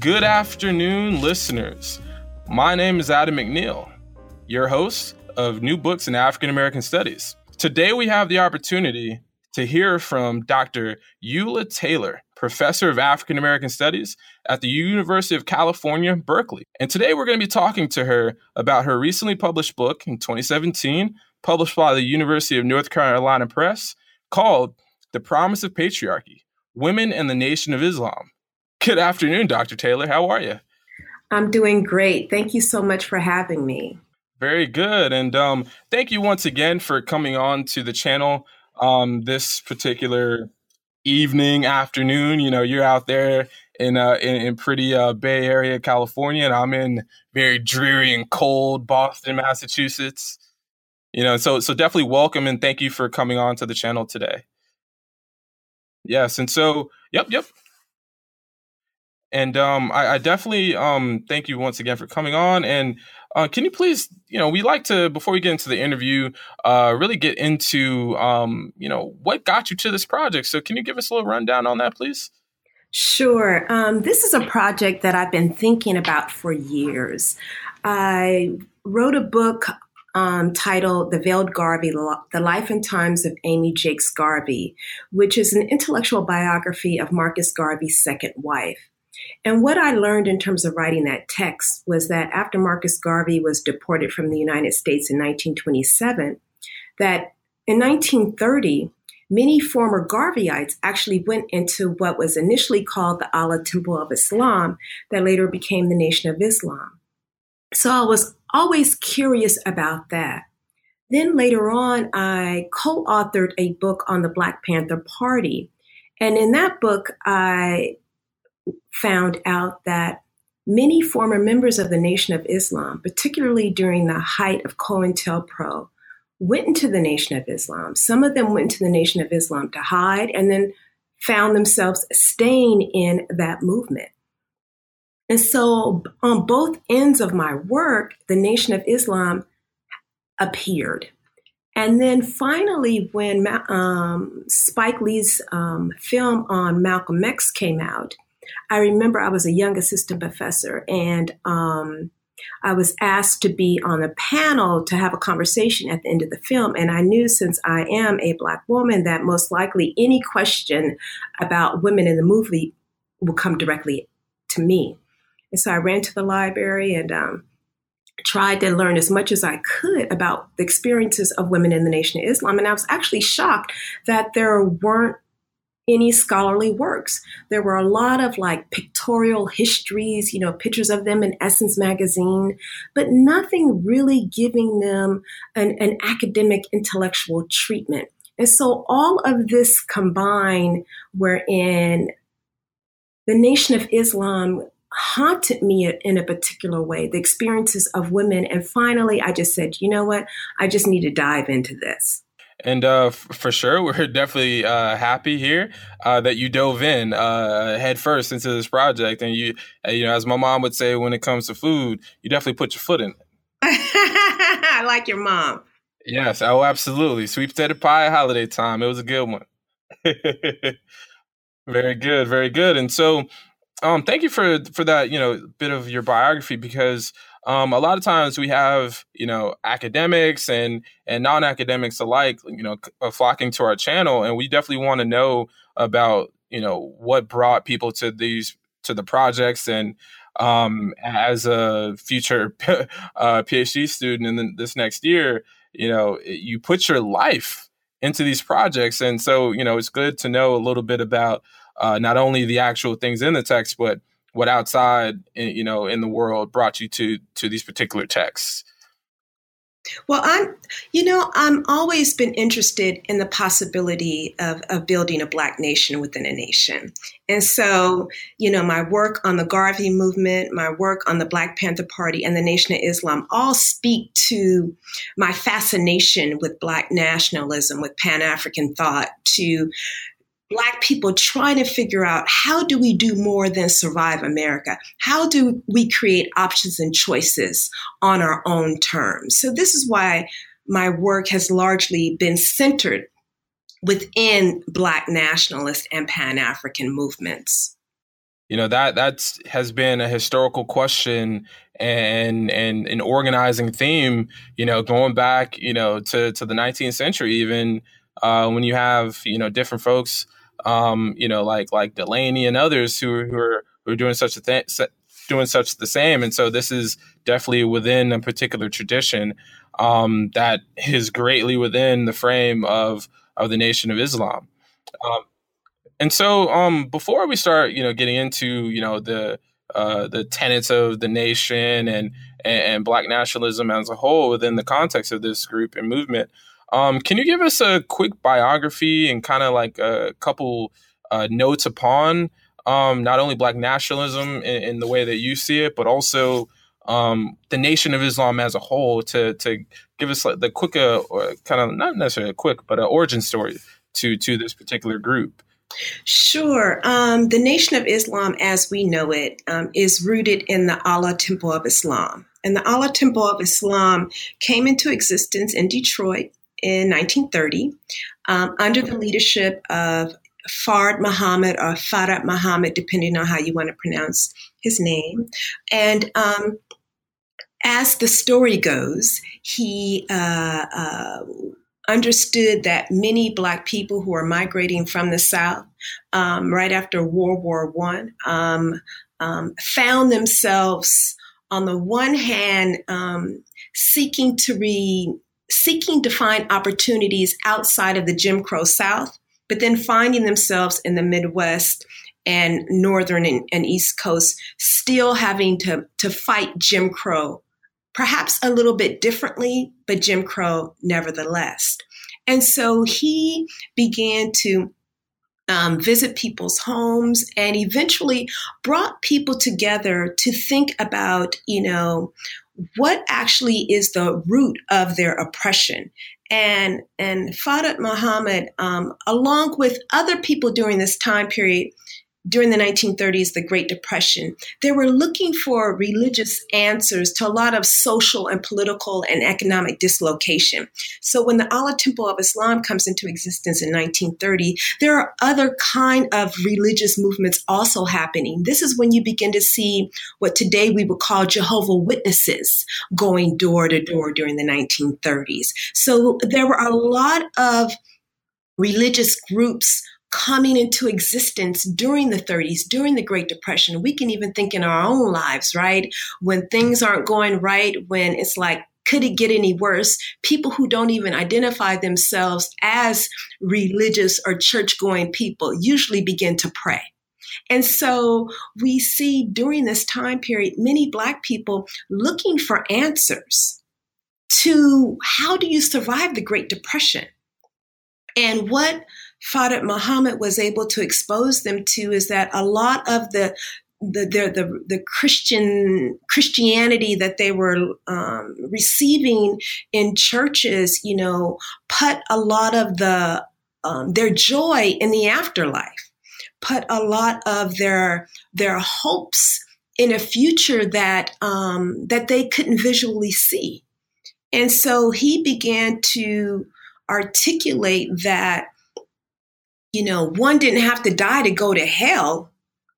Good afternoon, listeners. My name is Adam McNeil, your host of New Books in African American Studies. Today, we have the opportunity to hear from Dr. Ula Taylor, professor of African American Studies at the University of California, Berkeley. And today, we're going to be talking to her about her recently published book in 2017, published by the University of North Carolina Press, called The Promise of Patriarchy Women and the Nation of Islam Good afternoon, Dr. Taylor. How are you? I'm doing great. Thank you so much for having me. Very good. And um, thank you once again for coming on to the channel um, this particular evening, afternoon. You know, you're out there in uh, in, in, pretty uh, Bay Area, California, and I'm in very dreary and cold Boston, Massachusetts. You know, so so definitely welcome and thank you for coming on to the channel today. Yes, and so yep, yep. And um, I, I, definitely um, thank you once again for coming on. And uh, can you please, you know, we like to before we get into the interview, uh, really get into, um, you know, what got you to this project. So can you give us a little rundown on that, please? Sure. Um, this is a project that I've been thinking about for years. I wrote a book um, titled The Veiled Garvey The Life and Times of Amy Jacques Garvey, which is an intellectual biography of Marcus Garvey's second wife. And what I learned in terms of writing that text was that after Marcus Garvey was deported from the United States in 1927, that in 1930, many former Garveyites actually went into what was initially called the Allah Temple of Islam, that later became the Nation of Islam. So I was always curious about that. Then later on, I co authored a book on the Black Panther Party. And in that book, I found out that many former members of the Nation of Islam, particularly during the height of COINTELPRO, went into the Nation of Islam. Some of them went to the Nation of Islam to hide and then found themselves staying in that movement. And so, on both ends of my work, the Nation of Islam appeared. And then finally, when um, Spike Lee's um, film on Malcolm X came out, I remember I was a young assistant professor and um, I was asked to be on a panel to have a conversation at the end of the film. And I knew since I am a Black woman that most likely any question about women in the movie would come directly to me. And so I ran to the library and um, tried to learn as much as I could about the experiences of women in the Nation of Islam. And I was actually shocked that there weren't any scholarly works. There were a lot of like pictorial histories, you know, pictures of them in Essence magazine, but nothing really giving them an, an academic intellectual treatment. And so all of this combined, wherein the Nation of Islam haunted me in a particular way, the experiences of women. And finally, I just said, you know what? I just need to dive into this. And uh, f- for sure, we're definitely uh, happy here uh, that you dove in uh, head first into this project. And you, uh, you know, as my mom would say, when it comes to food, you definitely put your foot in it. I like your mom. Yes, oh, absolutely. Sweet potato pie holiday time. It was a good one. very good, very good. And so, um, thank you for for that. You know, bit of your biography because um, a lot of times we have you know academics and and non-academics alike you know uh, flocking to our channel and we definitely want to know about you know what brought people to these to the projects and um, as a future uh, phd student in this next year you know you put your life into these projects. And so you know it's good to know a little bit about uh, not only the actual things in the text but what outside eh, you know in the world brought you to to these particular texts? Well i'm you know i'm always been interested in the possibility of, of building a black nation within a nation. And so you know my work on the garvey movement my work on the black panther party and the nation of islam all speak to my fascination with black nationalism with pan-african thought to Black people trying to figure out how do we do more than survive America? How do we create options and choices on our own terms? So, this is why my work has largely been centered within Black nationalist and Pan African movements. you know that that's has been a historical question and and an organizing theme. You know, going back, you know, to to the 19th century, even uh, when you have you know different folks, um, you know, like like Delany and others who who are who are doing such a thing, doing such the same. And so this is definitely within a particular tradition um, that is greatly within the frame of of the Nation of Islam. Um, and so um, before we start, you know, getting into you know the uh, the tenets of the nation and, and, and Black nationalism as a whole within the context of this group and movement, um, can you give us a quick biography and kind of like a couple uh, notes upon um, not only Black nationalism in, in, the way that you see it, but also um, the Nation of Islam as a whole to to give us like the quick, uh, kind of not necessarily quick, but an origin story to to this particular group. Sure. Um, the Nation of Islam, as we know it, um, is rooted in the Allah Temple of Islam. And the Allah Temple of Islam came into existence in Detroit in 1930 um, under the leadership of Fard Muhammad or Farad Muhammad, depending on how you want to pronounce his name. And um, as the story goes, he uh, uh, understood that many Black people who were migrating from the South um, right after World War One um, um, found themselves, on the one hand, um, seeking to re seeking to find opportunities outside of the Jim Crow South, but then finding themselves in the Midwest and Northern and, and East Coast still having to, to fight Jim Crow perhaps a little bit differently, but Jim Crow nevertheless. And so he began to um, visit people's homes and eventually brought people together to think about, you know, what actually is the root of their oppression. And, and Fard Muhammad, um, along with other people during this time period, during the 1930s, the Great Depression, they were looking for religious answers to a lot of social and political and economic dislocation. So when the Allah Temple of Islam comes into existence in 1930, there are other kind of religious movements also happening. This is when you begin to see what today we would call Jehovah Witnesses going door to door during the 1930s. So there were a lot of religious groups coming into existence during the 30s, during the Great Depression. We can even think in our own lives, right? When things aren't going right, when it's like, could it get any worse? People who don't even identify themselves as religious or church going people usually begin to pray. And so we see during this time period many Black people looking for answers to how do you survive the Great Depression? And what Fard Muhammad was able to expose them to is that a lot of the the the the, the Christian Christianity that they were um, receiving in churches, you know, put a lot of the um, their joy in the afterlife, put a lot of their their hopes in a future that um, that they couldn't visually see, and so he began to articulate that you know, one didn't have to die to go to hell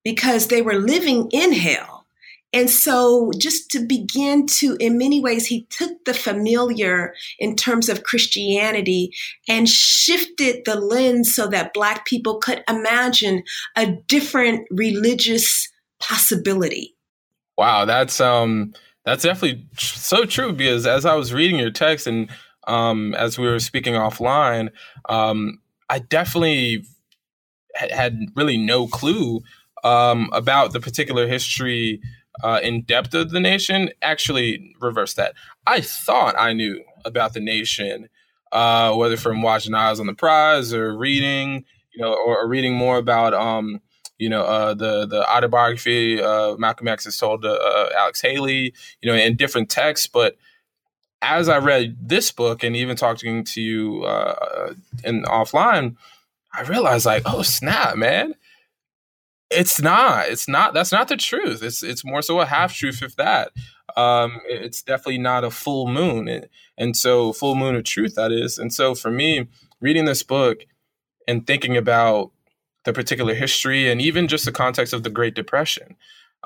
because they were living in hell. And so, just to begin to, in many ways, he took the familiar in terms of Christianity and shifted the lens so that Black people could imagine a different religious possibility. Wow, that's um, that's definitely so true. Because as I was reading your text and um, as we were speaking offline, um, I definitely had really no clue um, about the particular history uh, in depth of the nation. Actually, reverse that. I thought I knew about the nation, uh, whether from watching Eyes on the Prize or reading, you know, or, or reading more about, um, you know, uh, the the autobiography Malcolm X is told to uh, Alex Haley, you know, in different texts, but as I read this book and even talking to you uh, in offline, I realized like, oh snap, man. It's not. It's not. That's not the truth. It's it's more so a half truth, if that. Um, it's definitely not a full moon, and, and so full moon of truth that is. And so for me, reading this book and thinking about the particular history and even just the context of the Great Depression.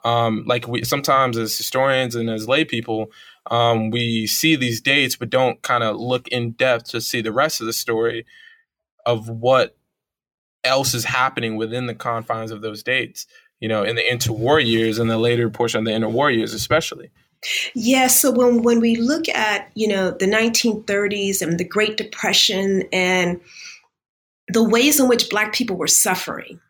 Um, like we sometimes as historians and as lay people, um, we see these dates but don't kind of look in depth to see the rest of the story of what else is happening within the confines of those dates. You know, in the interwar years and the later portion of the interwar years, especially. Yes. So when when we look at you know the 1930s and the Great Depression and the ways in which Black people were suffering,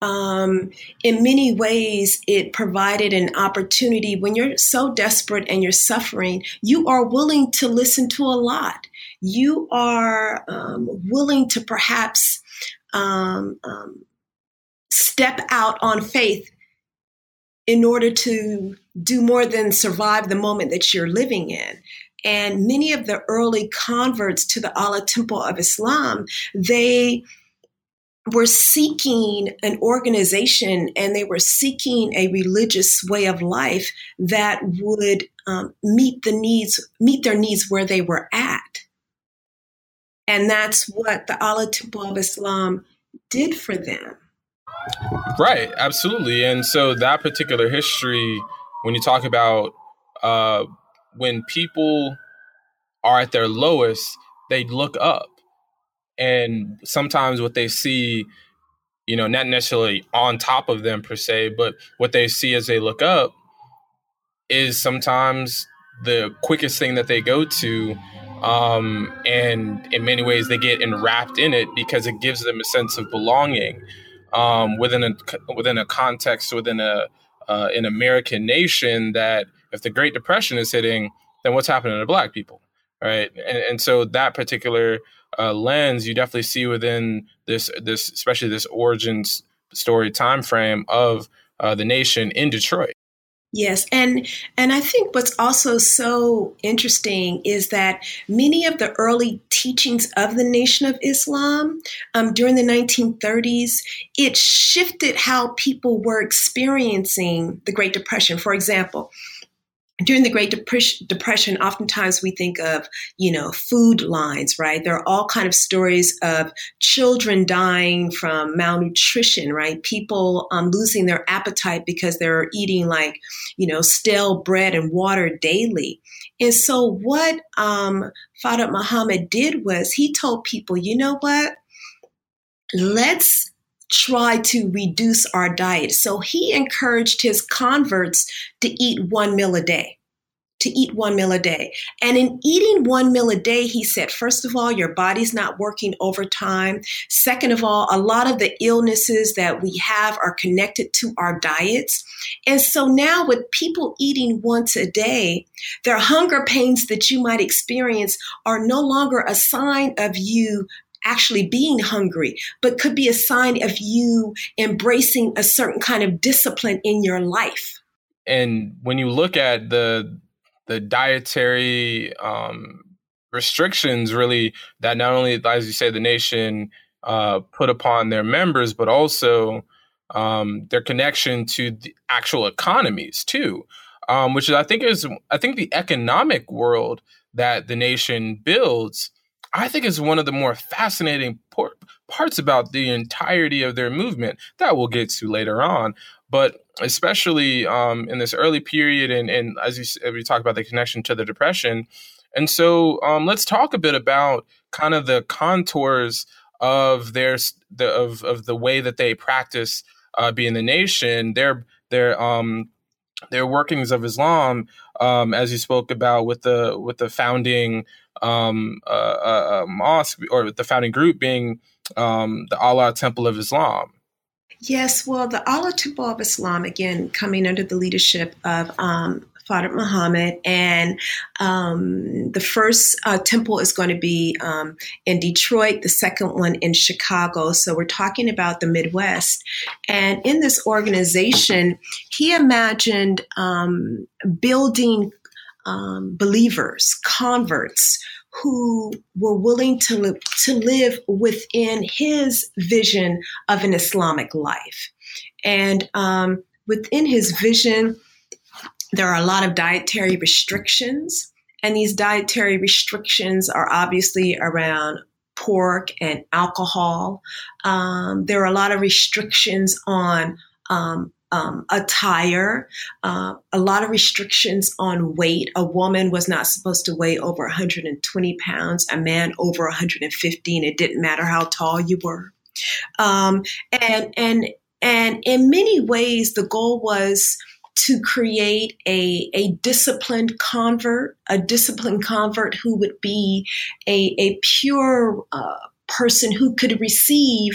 um, in many ways, it provided an opportunity when you're so desperate and you're suffering, you are willing to listen to a lot. You are um, willing to perhaps um, um step out on faith in order to do more than survive the moment that you're living in. And many of the early converts to the Allah Temple of Islam, they were seeking an organization and they were seeking a religious way of life that would um, meet the needs, meet their needs where they were at. And that's what the Allah Temple of Islam did for them. Right, absolutely. And so that particular history, when you talk about uh, when people are at their lowest, they look up. And sometimes what they see, you know, not necessarily on top of them per se, but what they see as they look up is sometimes the quickest thing that they go to. Um, and in many ways, they get enwrapped in it because it gives them a sense of belonging um, within a within a context within a uh, an American nation that if the Great Depression is hitting, then what's happening to Black people, right? And, and so that particular uh, lens you definitely see within this this especially this origins story time frame of uh, the nation in Detroit. Yes, and and I think what's also so interesting is that many of the early teachings of the Nation of Islam um, during the 1930s it shifted how people were experiencing the Great Depression. For example, during the Great Depression, oftentimes we think of, you know, food lines, right? There are all kind of stories of children dying from malnutrition, right? People um, losing their appetite because they're eating like, you know, stale bread and water daily. And so what um, Muhammad did was he told people, you know what? Let's try to reduce our diet. So he encouraged his converts to eat one meal a day to eat one meal a day. And in eating one meal a day, he said, first of all, your body's not working overtime. Second of all, a lot of the illnesses that we have are connected to our diets. And so now with people eating once a day, their hunger pains that you might experience are no longer a sign of you actually being hungry, but could be a sign of you embracing a certain kind of discipline in your life. And when you look at the the dietary um, restrictions, really, that not only, as you say, the nation uh, put upon their members, but also um, their connection to the actual economies too, um, which I think is I think the economic world that the nation builds I think is one of the more fascinating por- parts about the entirety of their movement that we'll get to later on. But especially um, in this early period, and, and as you we talk about the connection to the depression, and so um, let's talk a bit about kind of the contours of their the of of the way that they practice uh, being the nation. Their their um their workings of Islam, um, as you spoke about with the with the founding um, mosque or the founding group being um, the Allah Temple of Islam. Yes, well, the Allah Temple of Islam, again, coming under the leadership of um, Fard Muhammad. And um, the first uh, temple is going to be um, in Detroit, the second one in Chicago. So we're talking about the Midwest. And in this organization, he imagined um, building um, believers, converts who were willing to live, to live within his vision of an Islamic life. And um, within his vision, there are a lot of dietary restrictions. And these dietary restrictions are obviously around pork and alcohol. Um, there are a lot of restrictions on um, um, attire, uh, a lot of restrictions on weight. A woman was not supposed to weigh over 120 pounds, a man over 115. It didn't matter how tall you were. Um, and, and, and in many ways, the goal was to create a, a disciplined convert, a disciplined convert who would be a, a pure uh, person who could receive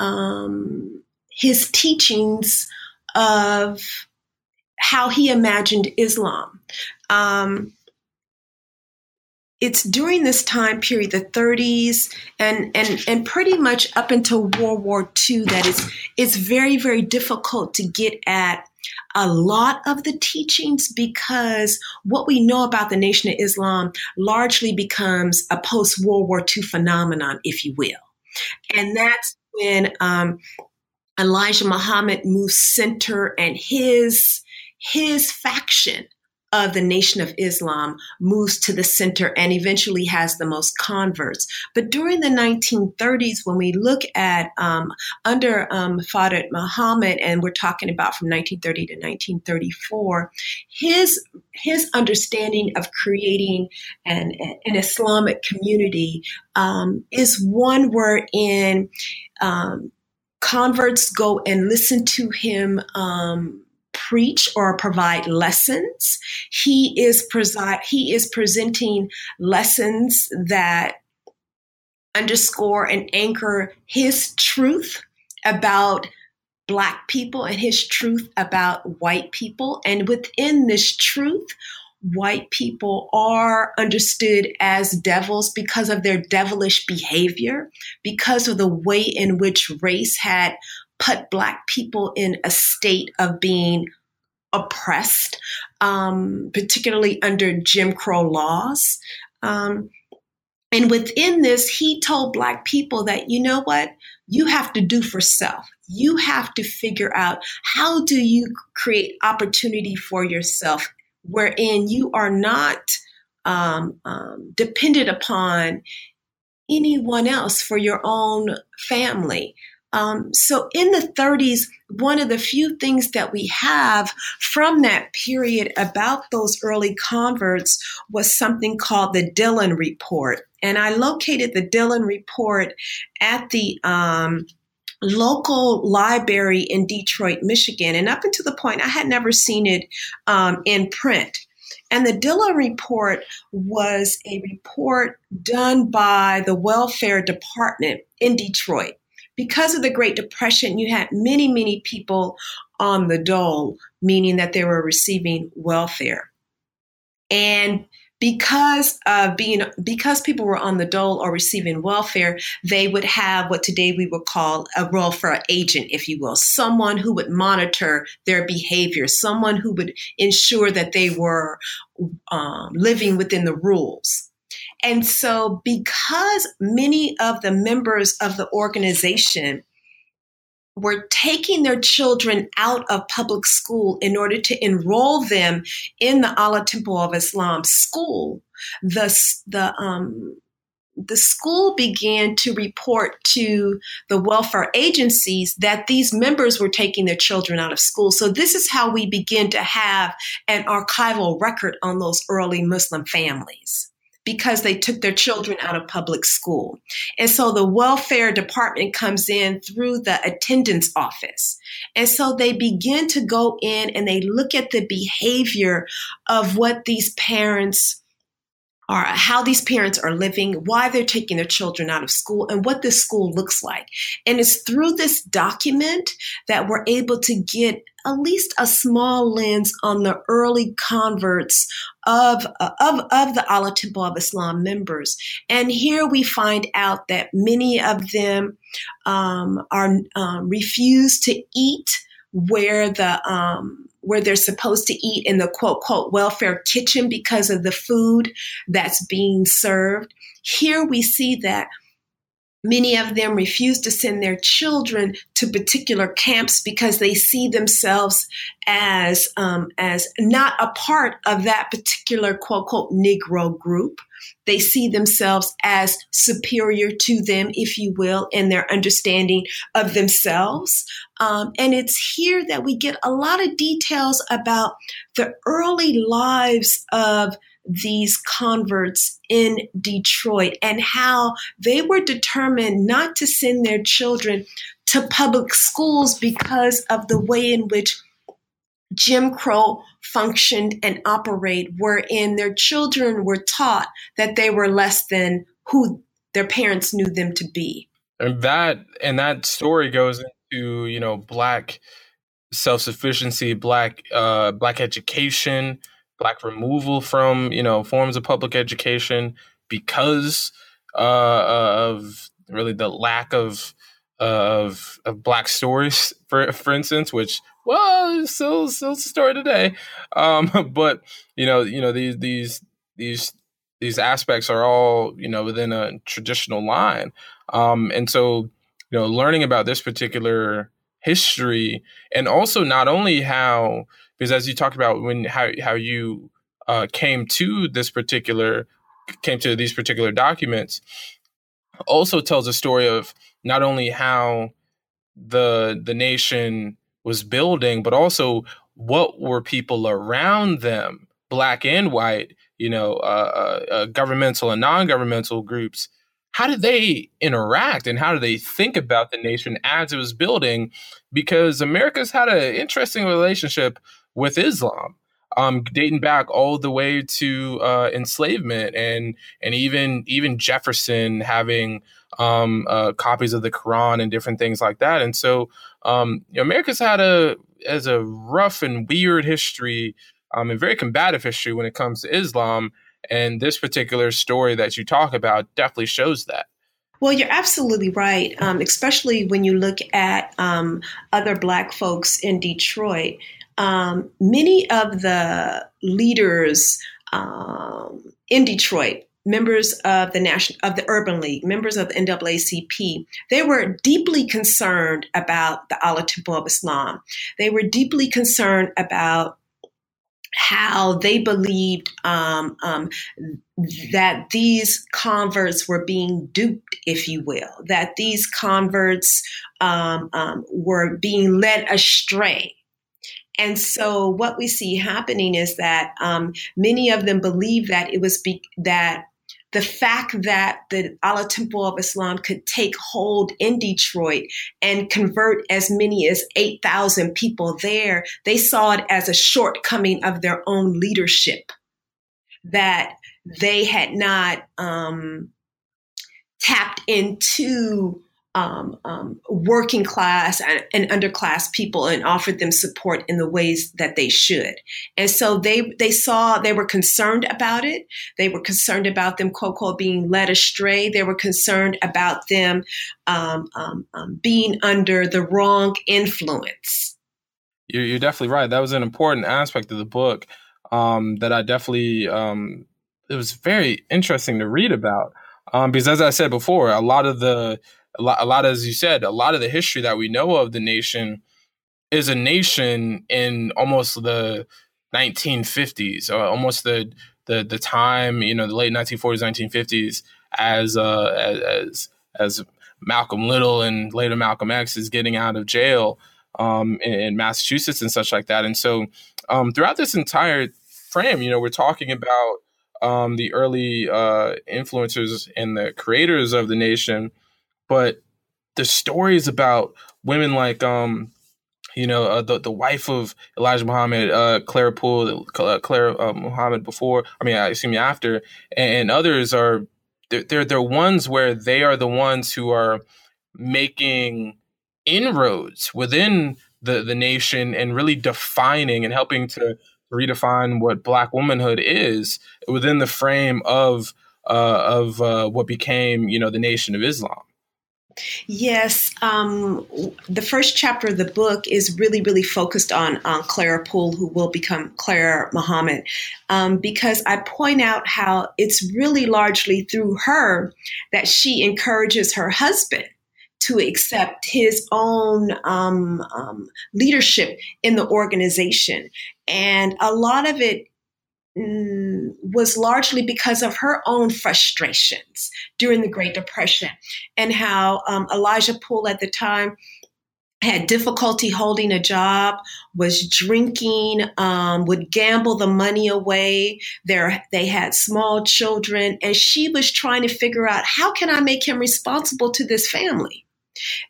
um, his teachings of how he imagined Islam. Um, it's during this time period, the 30s, and and and pretty much up until World War II, that it's it's very very difficult to get at a lot of the teachings because what we know about the Nation of Islam largely becomes a post World War II phenomenon, if you will, and that's when um, Elijah Muhammad moves center and his his faction of the Nation of Islam moves to the center and eventually has the most converts. But during the 1930s, when we look at um, under um, Fard Muhammad, and we're talking about from 1930 to 1934, his his understanding of creating an, an Islamic community um, is one wherein um, converts go and listen to him um, preach or provide lessons. He is preside he is presenting lessons that underscore and anchor his truth about black people and his truth about white people and within this truth white people are understood as devils because of their devilish behavior, because of the way in which race had put black people in a state of being oppressed, um, particularly under Jim Crow laws. Um, and within this, he told black people that, you know what, you have to do for self. You have to figure out how do you create opportunity for yourself wherein you are not um, um, dependent upon anyone else for your own family. Um, so in the 30s, one of the few things that we have from that period about those early converts was something called the Dillon Report. And I located the Dillon Report at the um, local library in Detroit, Michigan. And up until the point, I had never seen it um, in print. And the Dillon report was a report done by the welfare department in Detroit. Because of the Great Depression, you had many, many people on the dole, meaning that they were receiving welfare. And because of being because people were on the dole or receiving welfare, they would have what today we would call a role welfare agent, if you will, someone who would monitor their behavior, someone who would ensure that they were um, living within the rules. And so, because many of the members of the organization were taking their children out of public school in order to enroll them in the Allah Temple of Islam school. The, the, um, the school began to report to the welfare agencies that these members were taking their children out of school. So, this is how we begin to have an archival record on those early Muslim families because they took their children out of public school. And so the welfare department comes in through the attendance office. And so they begin to go in and they look at the behavior of what these parents are how these parents are living, why they're taking their children out of school, and what this school looks like. And it's through this document that we're able to get at least a small lens on the early converts of, of, of the Allah Temple of Islam members. And here we find out that many of them um, are um, refuse to eat where the um, where they're supposed to eat in the quote quote welfare kitchen because of the food that's being served. Here we see that Many of them refuse to send their children to particular camps because they see themselves as um, as not a part of that particular quote quote Negro group. They see themselves as superior to them, if you will, in their understanding of themselves. Um, and it's here that we get a lot of details about the early lives of these converts in Detroit and how they were determined not to send their children to public schools because of the way in which Jim Crow functioned and operate, wherein their children were taught that they were less than who their parents knew them to be. And that and that story goes into, you know, black self-sufficiency, black uh black education, black removal from you know forms of public education because uh, of really the lack of of, of black stories, for for instance, which well, still still a story today. Um, but you know, you know these these these these aspects are all you know within a traditional line, um, and so you know, learning about this particular history, and also not only how because as you talked about when how how you uh, came to this particular came to these particular documents also tells a story of not only how the the nation was building but also what were people around them black and white you know uh, uh, uh governmental and non-governmental groups how did they interact and how did they think about the nation as it was building? Because america's had an interesting relationship with Islam, um, dating back all the way to uh, enslavement and and even even Jefferson having um, uh, copies of the Quran and different things like that. And so um, America's had a as a rough and weird history um, and very combative history when it comes to Islam. And this particular story that you talk about definitely shows that. Well, you're absolutely right, um, especially when you look at um, other Black folks in Detroit um, many of the leaders um, in Detroit, members of the national of the Urban League, members of the NAACP, they were deeply concerned about the Allah Temple of Islam. They were deeply concerned about how they believed um, um, that these converts were being duped, if you will, that these converts um, um were being led astray and so what we see happening is that um, many of them believe that it was be- that the fact that the Allah Temple of Islam could take hold in Detroit and convert as many as 8,000 people there, they saw it as a shortcoming of their own leadership, that they had not um, tapped into um, um, working class and, and, underclass people and offered them support in the ways that they should. And so they they saw they were concerned about it. They were concerned about them quote quote being led astray. They were concerned about them um, um, um being under the wrong influence. You're, you're, definitely right. That was an important aspect of the book um, that I definitely it was very interesting to read about. because as I said before, a lot of the a lot, a lot as you said, a lot of the history that we know of the nation is a nation in almost the 1950s, or almost the the the time, you know, the late 1940s, 1950s, as uh, as as Malcolm Little and later Malcolm X is getting out of jail um, in, in, Massachusetts and such like that. And so, um, throughout this entire frame, you know, we're talking about um, the early uh, influencers and the creators of the nation but the stories about women like um you know uh, the the wife of Elijah Muhammad, uh, Clara Poole, uh, Clara uh, Muhammad before. I mean, I assume after, and, and others are they're, they're they're ones where they are the ones who are making inroads within the the nation and really defining and helping to redefine what Black womanhood is within the frame of uh, of uh, what became you know the Nation of Islam. Yes, um, the first chapter of the book is really, really focused on, on Clara Poole, who will become Clara Muhammad, um, because I point out how it's really largely through her that she encourages her husband to accept his own um, um leadership in the organization. And a lot of it was largely because of her own frustrations during the Great Depression and how um, Elijah Poole at the time had difficulty holding a job, was drinking, um, would gamble the money away. There, they had small children, and she was trying to figure out how can I make him responsible to this family.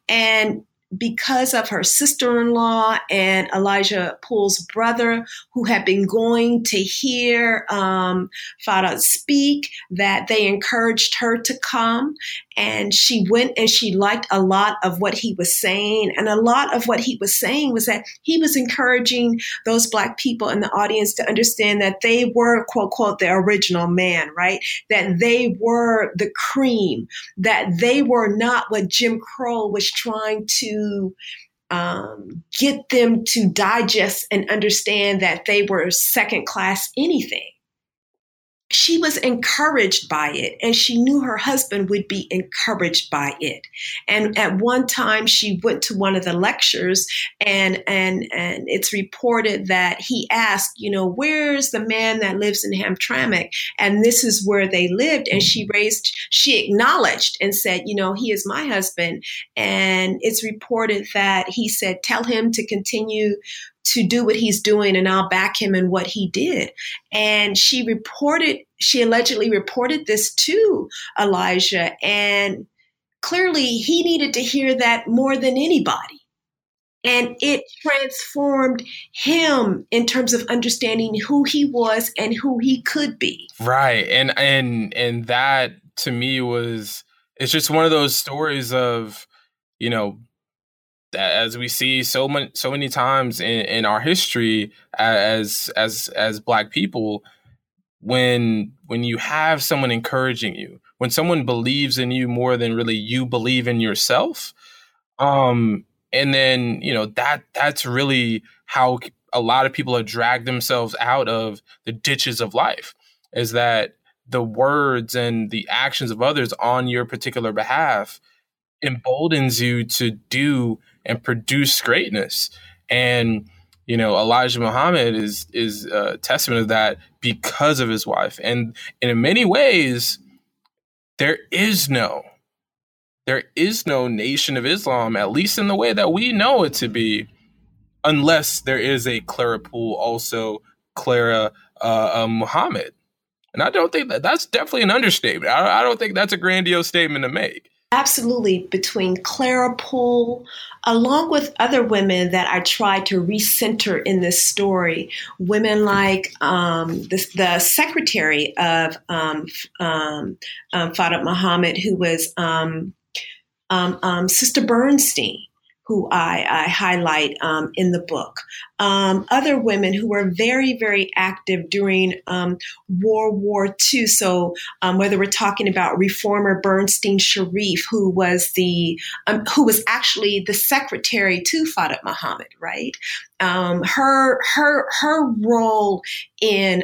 And because of her sister in law and Elijah Poole's brother, who had been going to hear um, Farah speak, that they encouraged her to come. And she went and she liked a lot of what he was saying. And a lot of what he was saying was that he was encouraging those Black people in the audience to understand that they were, quote, quote, the original man, right? That they were the cream, that they were not what Jim Crow was trying to um, get them to digest and understand that they were second class anything she was encouraged by it and she knew her husband would be encouraged by it. And at one time she went to one of the lectures and and and it's reported that he asked you know where's the man that lives in hamtramck? And this is where they lived. And she raised she acknowledged and said you know he is my husband. And it's reported that he said tell him to continue to do what he's doing and I'll back him in what he did. And she reported, she allegedly reported this to Elijah. And clearly he needed to hear that more than anybody. And it transformed him in terms of understanding who he was and who he could be. Right. And and and that to me was it's just one of those stories of, you know, as we see so many so many times in, in our history as as as black people when when you have someone encouraging you when someone believes in you more than really you believe in yourself um and then you know that that's really how a lot of people have dragged themselves out of the ditches of life is that the words and the actions of others on your particular behalf emboldens you to do and produce greatness. And you know, Elijah Muhammad is is a testament of that because of his wife. And, and in many ways, there is no there is no nation of Islam, at least in the way that we know it to be, unless there is a Clara Poole, also Clara uh, uh, Muhammad. And I don't think that that's definitely an understatement. I, I don't think that's a grandiose statement to make. Absolutely, between Clara Poole, along with other women that I tried to recenter in this story, women like um, the, the, secretary of um, um, um Muhammad, who was um, um, Sister Burnsteen who I, I highlight um, in the book. Um, other women who were very, very active during um, World War II. So, um, whether we're talking about reformer Burnsteen Sharrieff, who was the um, who was actually the secretary to Faadat Muhammad, right? Um, her her her role in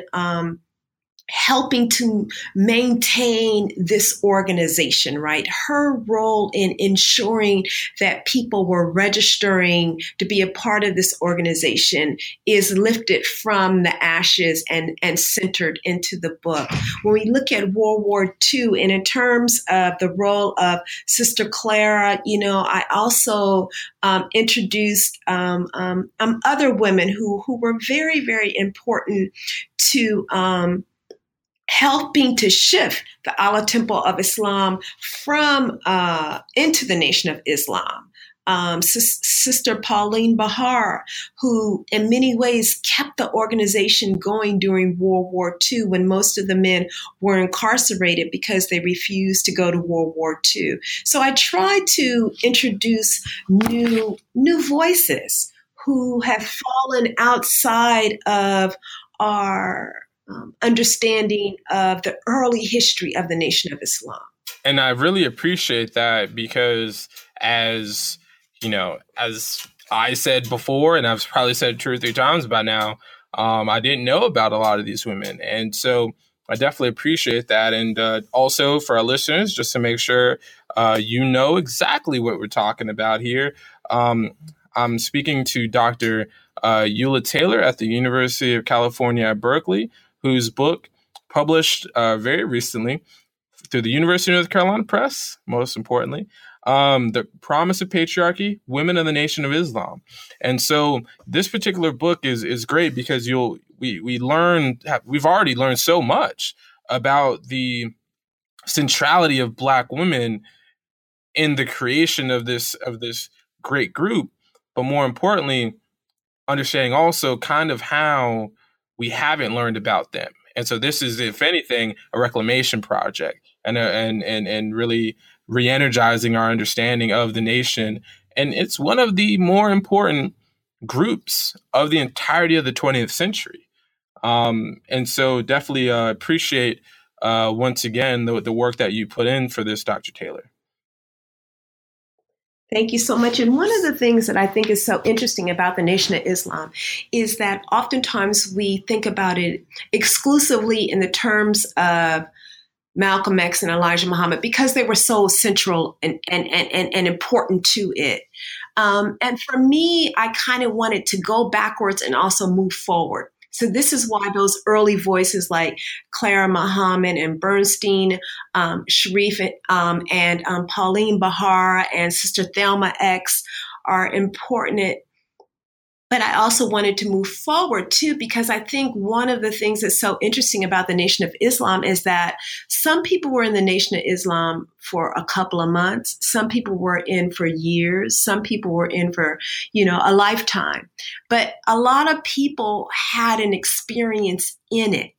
helping to maintain this organization, right? Her role in ensuring that people were registering to be a part of this organization is lifted from the ashes and, and centered into the book. When we look at World War II, and in terms of the role of Sister Clara, you know, I also um, introduced um, um, um other women who, who were very, very important to um, helping to shift the Allah Temple of Islam from uh, into the Nation of Islam. Um, S- Sister Pauline Bahar, who in many ways kept the organization going during World War II when most of the men were incarcerated because they refused to go to World War II. So I tried to introduce new new voices who have fallen outside of our um, understanding of the early history of the Nation of Islam. And I really appreciate that because as you know, as I said before, and I've probably said two or three times by now, um, I didn't know about a lot of these women. And so I definitely appreciate that. And uh, also for our listeners, just to make sure uh, you know exactly what we're talking about here, um, I'm speaking to Dr. Uh, Ula Taylor at the University of California at Berkeley, whose book published uh, very recently through the University of North Carolina Press, most importantly, um, The Promise of Patriarchy, Women in the Nation of Islam. And so this particular book is is great because you'll we we learn we've already learned so much about the centrality of black women in the creation of this of this great group but more importantly understanding also kind of how we haven't learned about them. And so this is if anything a reclamation project and uh, and and and really re-energizing our understanding of the nation. And it's one of the more important groups of the entirety of the 20th century. Um, and so definitely uh, appreciate uh, once again the, the work that you put in for this dr taylor Thank you so much. And one of the things that I think is so interesting about the Nation of Islam is that oftentimes we think about it exclusively in the terms of Malcolm X and Elijah Muhammad because they were so central and, and, and, and important to it. Um, and for me, I kind of wanted to go backwards and also move forward. So this is why those early voices like Clara Muhammad and Burnsteen, um, Sharrieff um, and um, Pauline Bahar and Sister Thelma X are important but I also wanted to move forward too, because I think one of the things that's so interesting about the Nation of Islam is that some people were in the Nation of Islam for a couple of months. Some people were in for years. Some people were in for, you know, a lifetime. But a lot of people had an experience in it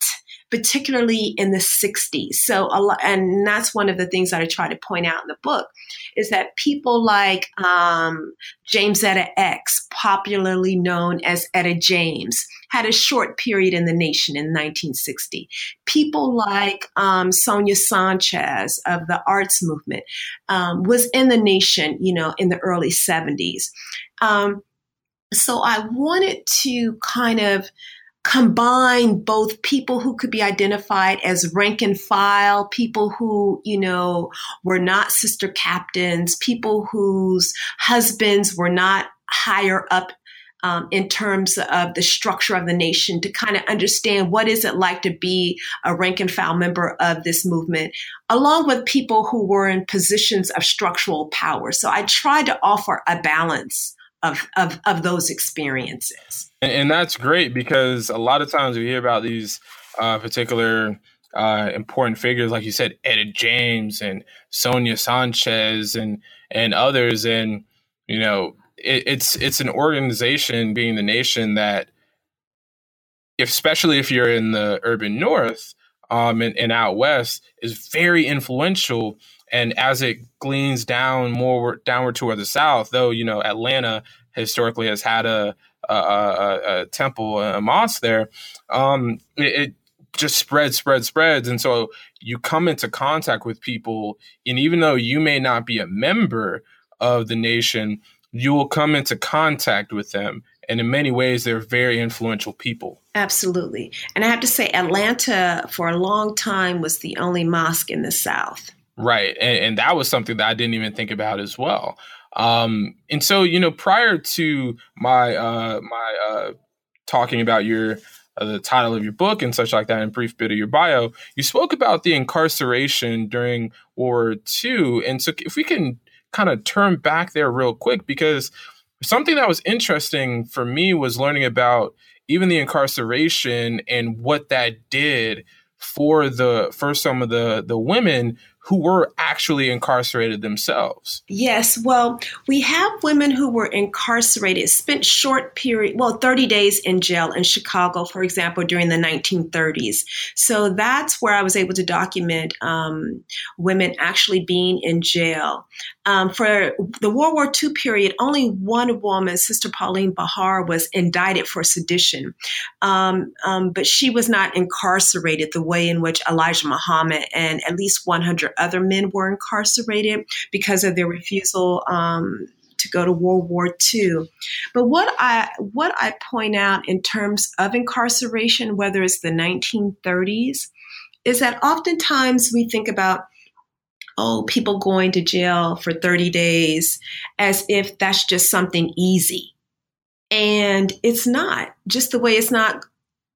particularly in the 60s. So, a lot, and that's one of the things that I try to point out in the book is that people like um, Jamesetta X, popularly known as Etta James, had a short period in the nation in 1960. People like um, Sonia Sanchez of the arts movement um, was in the nation, you know, in the early 70s. Um, so I wanted to kind of combine both people who could be identified as rank and file, people who, you know, were not sister captains, people whose husbands were not higher up um, in terms of the structure of the nation to kind of understand what is it like to be a rank and file member of this movement, along with people who were in positions of structural power. So I tried to offer a balance of, of, of those experiences. And, and, that's great because a lot of times we hear about these uh, particular uh, important figures, like you said, Etta James and Sonia Sanchez and and others, and you know, it, it's it's an organization, being the nation that, if, especially if you're in the urban north, um, and, and out west, is very influential and as it gleans down more downward toward the south, though you know Atlanta historically has had a a, a, a temple, a mosque there, um, it, it just spreads, spreads, spreads, and so you come into contact with people, and even though you may not be a member of the nation, you will come into contact with them. And in many ways they're very influential people. Absolutely. And i have to say atlanta for a long time was the only mosque in the south Right. And, and, that was something that I didn't even think about as well. Um, and so, you know, prior to my, uh, my, uh, talking about your, uh, the title of your book and such like that and brief bit of your bio, you spoke about the incarceration during World War II. And so if we can kind of turn back there real quick, because something that was interesting for me was learning about even the incarceration and what that did for the for some of the the women who were actually incarcerated themselves. Yes, well, we have women who were incarcerated, spent short period, well, 30 days in jail in Chicago, for example, during the 1930s. So that's where I was able to document um, women actually being in jail. Um, for the World War II period, only one woman, Sister Pauline Bahar, was indicted for sedition. Um, um, but she was not incarcerated the way in which Elijah Muhammad and at least 100 other men were incarcerated because of their refusal um, to go to World War II. But what I what I point out in terms of incarceration, whether it's the 1930s, is that oftentimes we think about oh, people going to jail for 30 days as if that's just something easy. And it's not, just the way it's not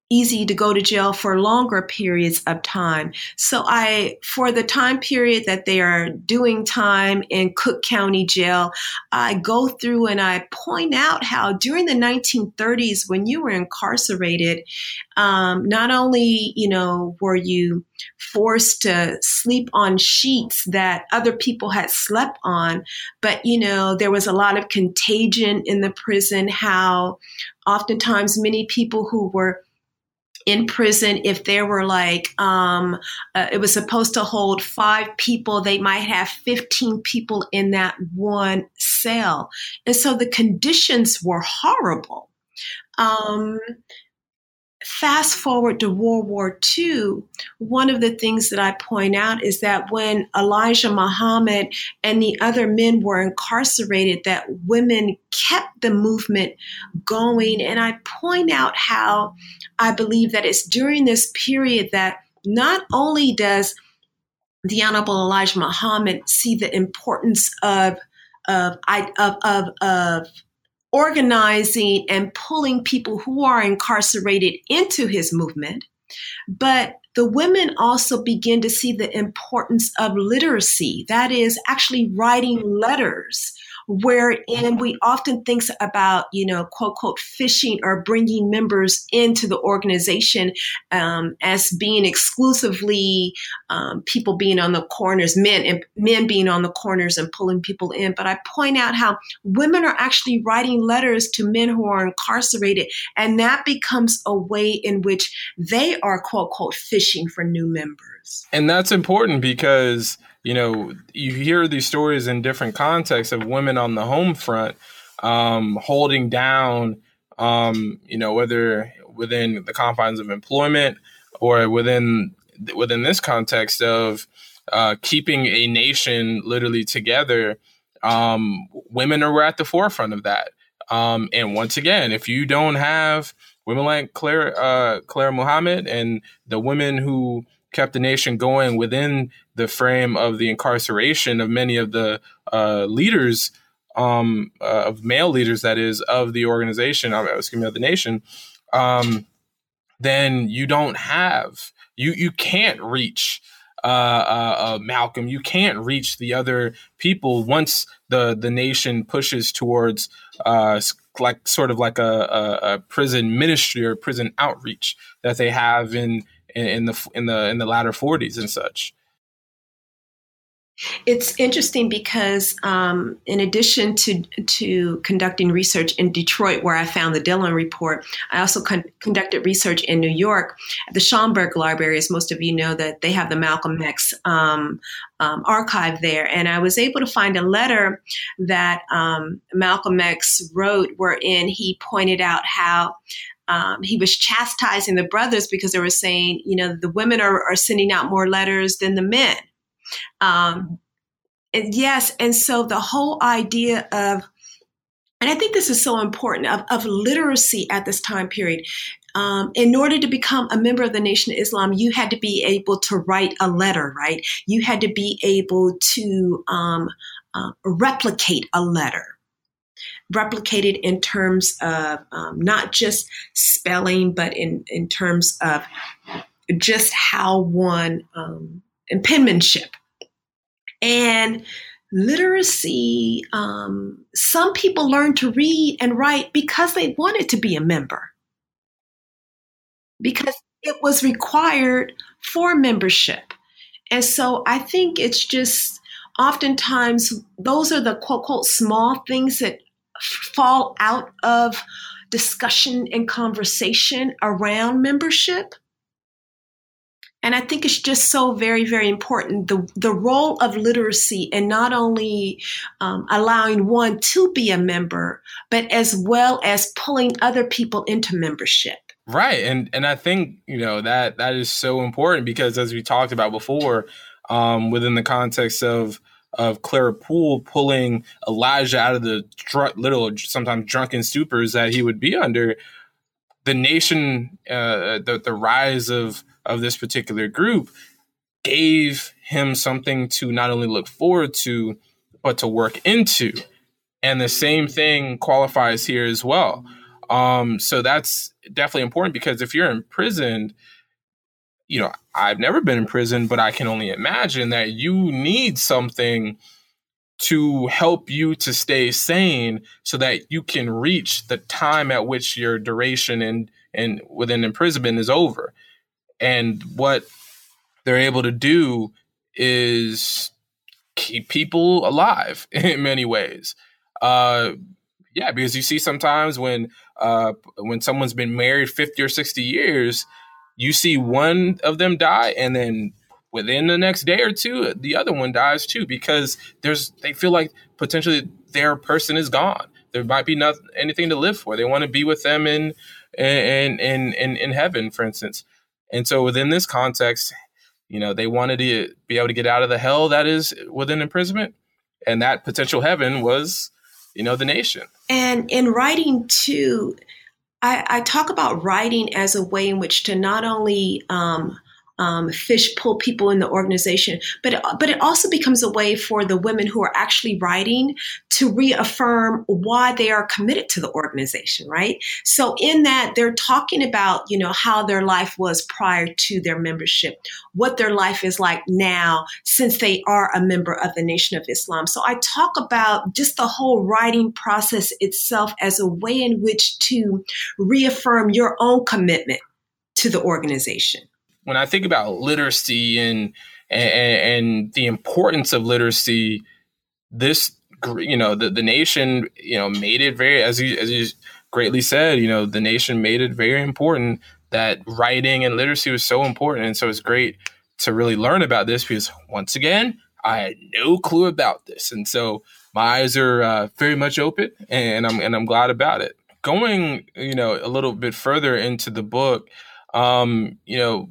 easy to go to jail for longer periods of time. So I, for the time period that they are doing time in Cook County Jail, I go through and I point out how during the 1930s, when you were incarcerated, um, not only, you know, were you forced to sleep on sheets that other people had slept on, but, you know, there was a lot of contagion in the prison, how oftentimes many people who were in prison if there were like um, uh, it was supposed to hold five people they might have 15 people in that one cell. And so the conditions were horrible. Um, fast forward to World War II, one of the things that I point out is that when Elijah Muhammad and the other men were incarcerated, that women kept the movement going. And I point out how I believe that it's during this period that not only does the Honorable Elijah Muhammad see the importance of of, of, of, of organizing and pulling people who are incarcerated into his movement. But the women also begin to see the importance of literacy, that is, actually writing letters wherein we often think about, you know, quote, quote, fishing or bringing members into the organization um, as being exclusively um, people being on the corners, men and men being on the corners and pulling people in. But I point out how women are actually writing letters to men who are incarcerated, and that becomes a way in which they are, quote, quote, fishing for new members. And that's important because you know, you hear these stories in different contexts of women on the home front um, holding down, um, you know, whether within the confines of employment or within within this context of uh, keeping a nation literally together. Um, women are at the forefront of that. Um, and once again, if you don't have women like Claire uh, Claire Muhammad and the women who kept the nation going within the frame of the incarceration of many of the uh, leaders, um, uh, of male leaders, that is, of the organization, excuse me, of the nation, um, then you don't have, you, you can't reach uh, uh, uh, Malcolm. You can't reach the other people once the the nation pushes towards uh, like sort of like a, a, a, prison ministry or prison outreach that they have in in, the in the in the latter 40s and such. It's interesting because, um, in addition to to conducting research in Detroit, where I found the Dillon report, I also con- conducted research in New York at the Schomburg Library. As most of you know, that they have the Malcolm X um, um, archive there, and I was able to find a letter that um, Malcolm X wrote, wherein he pointed out how um, he was chastising the brothers because they were saying, you know, the women are, are sending out more letters than the men. Um, and yes, and so the whole idea of, and I think this is so important, of, of literacy at this time period. Um, in order to become a member of the Nation of Islam, you had to be able to write a letter, right? You had to be able to um, uh, replicate a letter replicated in terms of um, not just spelling, but in, in terms of just how one um, and penmanship. And literacy, um, some people learn to read and write because they wanted to be a member, because it was required for membership. And so I think it's just oftentimes those are the quote, quote, small things that fall out of discussion and conversation around membership And I think it's just so very, very important the, the role of literacy and not only um, allowing one to be a member, but as well as pulling other people into membership. Right. And and I think, you know, that that is so important because as we talked about before, um, within the context of of Clara Poole pulling Elijah out of the dr- little sometimes drunken stupors that he would be under, the nation, uh, the the rise of of this particular group gave him something to not only look forward to, but to work into. And the same thing qualifies here as well. Um, so that's definitely important because if you're imprisoned, you know, I've never been in prison, but I can only imagine that you need something to help you to stay sane so that you can reach the time at which your duration and and within imprisonment is over. And what they're able to do is keep people alive in many ways. Uh, yeah, because you see sometimes when uh, when someone's been married 50 or 60 years, you see one of them die and then within the next day or two the other one dies too because there's they feel like potentially their person is gone. There might be nothing anything to live for. They want to be with them in in in in, in heaven for instance. And so within this context you know they wanted to be able to get out of the hell that is within imprisonment and that potential heaven was you know the nation. And in writing too I, I, talk about writing as a way in which to not only um, um, fish pull people in the organization, but it, but it also becomes a way for the women who are actually writing to reaffirm why they are committed to the organization, right? So in that, they're talking about you know how their life was prior to their membership, what their life is like now since they are a member of the Nation of Islam. So I talk about just the whole writing process itself as a way in which to reaffirm your own commitment to the organization when I think about literacy and, and and, the importance of literacy, this you know the, the nation you know made it very as you as you greatly said you know the nation made it very important that writing and literacy was so important and so it's great to really learn about this because once again I had no clue about this and so my eyes are uh, very much open and I'm and I'm glad about it. Going you know a little bit further into the book, um, you know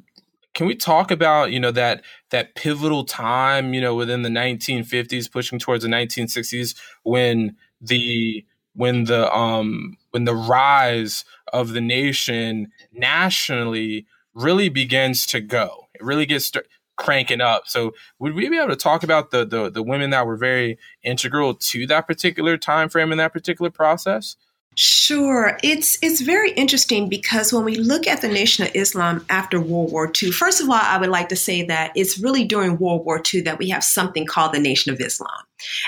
can we talk about you know that that pivotal time you know within the 1950s pushing towards the 1960s when the when the um when the rise of the nation nationally really begins to go? It really gets st- cranking up. So would we be able to talk about the, the the women that were very integral to that particular time frame in that particular process Sure. It's it's very interesting because when we look at the Nation of Islam after World War II, first of all, I would like to say that it's really during World War II that we have something called the Nation of Islam.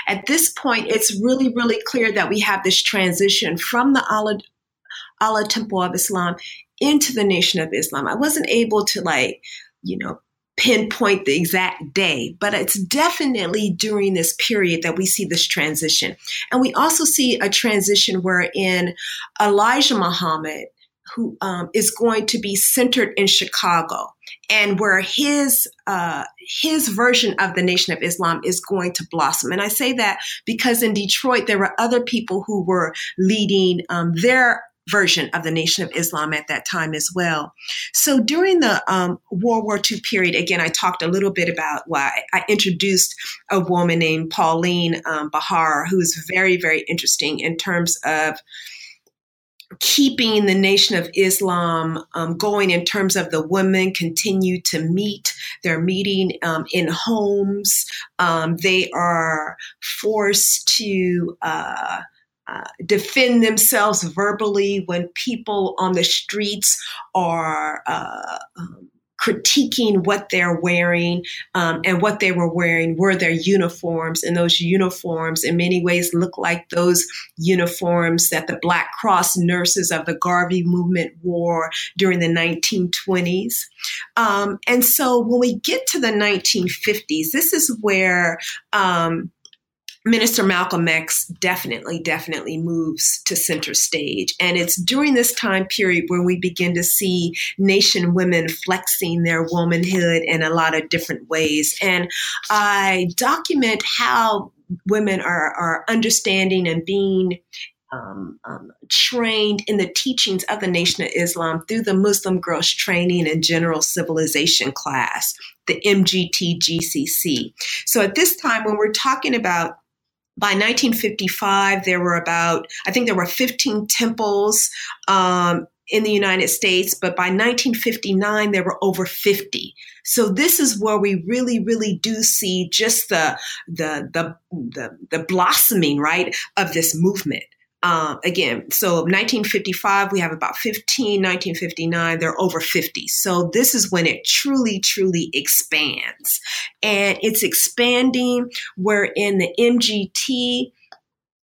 At this point, it's really, really clear that we have this transition from the Allah, Allah Temple of Islam into the Nation of Islam. I wasn't able to like, you know, pinpoint the exact day, but it's definitely during this period that we see this transition. And we also see a transition wherein Elijah Muhammad, who um, is going to be centered in Chicago, and where his uh, his version of the Nation of Islam is going to blossom. And I say that because in Detroit there were other people who were leading um, their version of the Nation of Islam at that time as well. So during the um, World War II period, again, I talked a little bit about why I introduced a woman named Pauline um, Bahar, who's very, very interesting in terms of keeping the Nation of Islam um, going in terms of the women continue to meet. They're meeting um, in homes. Um, they are forced to uh, uh, defend themselves verbally when people on the streets are uh, um, critiquing what they're wearing um, and what they were wearing were their uniforms. And those uniforms in many ways look like those uniforms that the black cross nurses of the garvey movement wore during the 1920s um, and so when we get to the 1950s this is where um, Minister Malcolm X definitely, definitely moves to center stage. And it's during this time period where we begin to see nation women flexing their womanhood in a lot of different ways. And I document how women are, are understanding and being um, um, trained in the teachings of the Nation of Islam through the Muslim Girls Training and General Civilization class, the MGT GCC. So at this time, when we're talking about by 1955, there were about, I think there were 15 temples um, in the United States, but by 1959, there were over 50. So this is where we really, really do see just the, the, the, the, the blossoming, right, of this movement. Um, again, so 1955, we have about 15, 1959, they're over 50. So this is when it truly, truly expands. And it's expanding where in the MGT,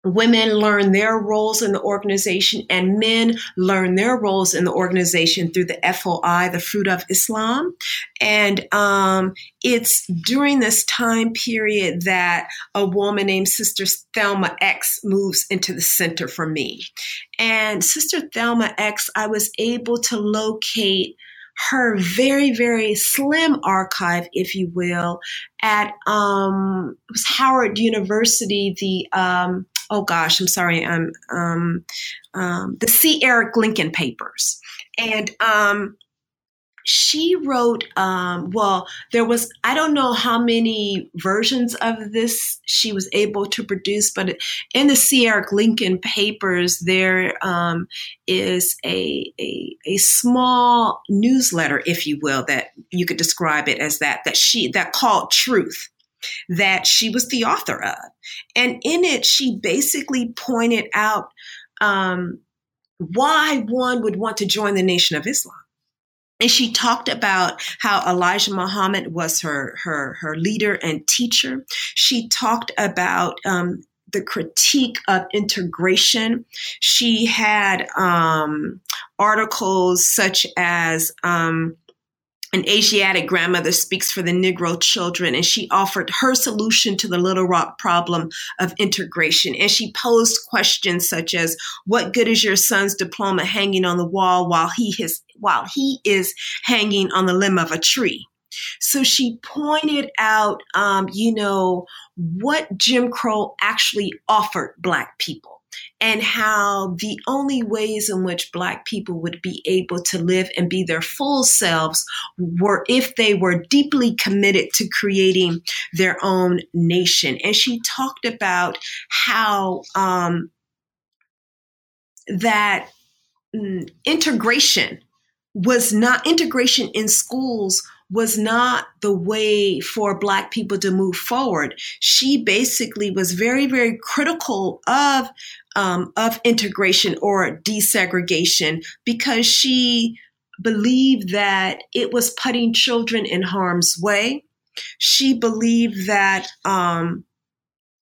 women learn their roles in the organization and men learn their roles in the organization through the FOI, the Fruit of Islam. And um, it's during this time period that a woman named Sister Thelma X moves into the center for me. And Sister Thelma X, I was able to locate her very, very slim archive, if you will, at um, it was Howard University, the um, oh gosh, I'm sorry, um, um, um, the C. Eric Lincoln papers. And um, she wrote, um, well, there was, I don't know how many versions of this she was able to produce, but in the C. Eric Lincoln papers, there um, is a, a, a small newsletter, if you will, that you could describe it as that, that she, that called Truth that she was the author of. And in it, she basically pointed out um, why one would want to join the Nation of Islam. And she talked about how Elijah Muhammad was her her her leader and teacher. She talked about um, the critique of integration. She had um, articles such as um, an Asiatic grandmother speaks for the Negro children, and she offered her solution to the Little Rock problem of integration. And she posed questions such as, "What good is your son's diploma hanging on the wall while he has while he is hanging on the limb of a tree?" So she pointed out, um, you know, what Jim Crow actually offered Black people and how the only ways in which Black people would be able to live and be their full selves were if they were deeply committed to creating their own nation. And she talked about how um, that mm, integration was not integration in schools was not the way for Black people to move forward. She basically was very, very critical of um, of integration or desegregation because she believed that it was putting children in harm's way. She believed that um,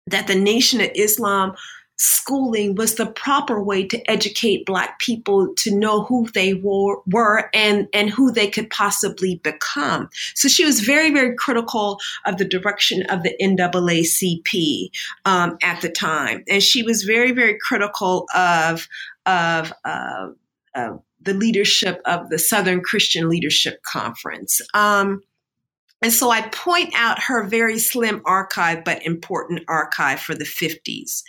that the Nation of Islam schooling was the proper way to educate black people to know who they were, were and, and who they could possibly become. So she was very, very critical of the direction of the NAACP um, at the time. And she was very, very critical of, of, uh, the leadership of the Southern Christian Leadership Conference. Um, and so I point out her very slim archive, but important archive for the 50s.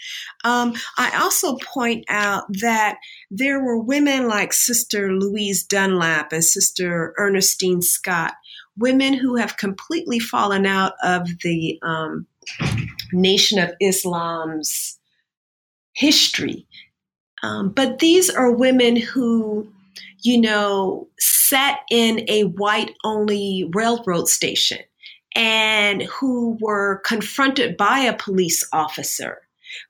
Um, I also point out that there were women like Sister Louise Dunlap and Sister Ernestine Scott, women who have completely fallen out of the um, Nation of Islam's history. Um, but these are women who you know, sat in a white only railroad station and who were confronted by a police officer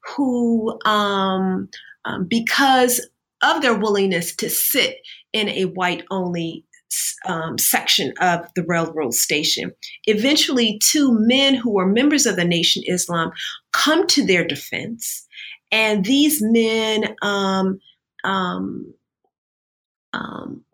who, um, um, because of their willingness to sit in a white only um, section of the railroad station. Eventually, two men who were members of the Nation Islam come to their defense, and these men um, um, um,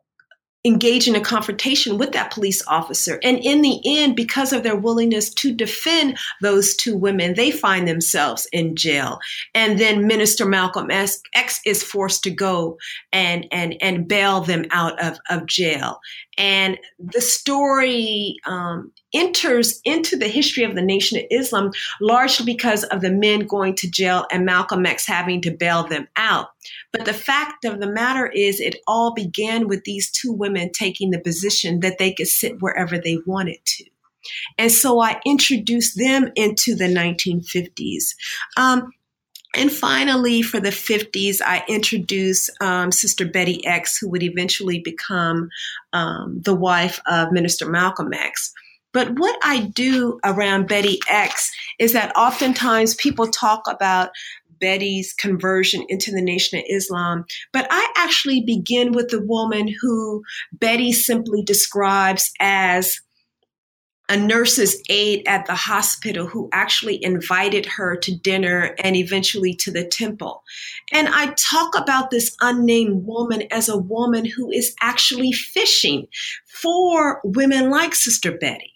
engage in a confrontation with that police officer. And in the end, because of their willingness to defend those two women, they find themselves in jail. And then Minister Malcolm X is forced to go and, and, and bail them out of, of jail. And the story um, enters into the history of the Nation of Islam largely because of the men going to jail and Malcolm X having to bail them out. But the fact of the matter is, it all began with these two women taking the position that they could sit wherever they wanted to. And so I introduced them into the 1950s. Um, and finally, for the 50s, I introduced um, Sister Betty X, who would eventually become um, the wife of Minister Malcolm X. But what I do around Betty X is that oftentimes people talk about Betty's conversion into the Nation of Islam, but I actually begin with the woman who Betty simply describes as a nurse's aide at the hospital who actually invited her to dinner and eventually to the temple. And I talk about this unnamed woman as a woman who is actually fishing for women like Sister Betty.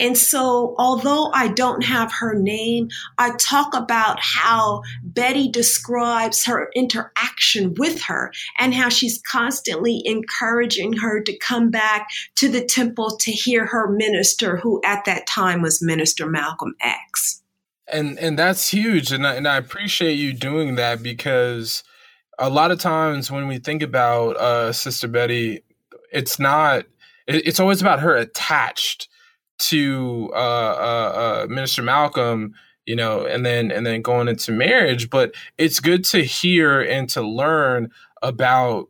And so, although I don't have her name, I talk about how Betty describes her interaction with her and how she's constantly encouraging her to come back to the temple to hear her minister, who at that time was Minister Malcolm X. And and that's huge, and I, and I appreciate you doing that because a lot of times when we think about uh, Sister Betty, it's not. it's always about her attached to uh, uh, uh, Minister Malcolm, you know, and then and then going into marriage. But it's good to hear and to learn about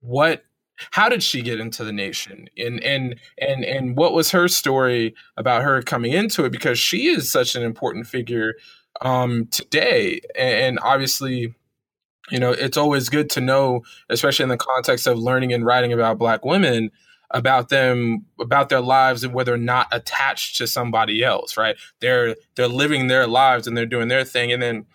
what how did she get into the nation and and and and what was her story about her coming into it because she is such an important figure um today and obviously you know it's always good to know especially in the context of learning and writing about black women about them about their lives and where they're not attached to somebody else right? They're they're living their lives and they're doing their thing. And then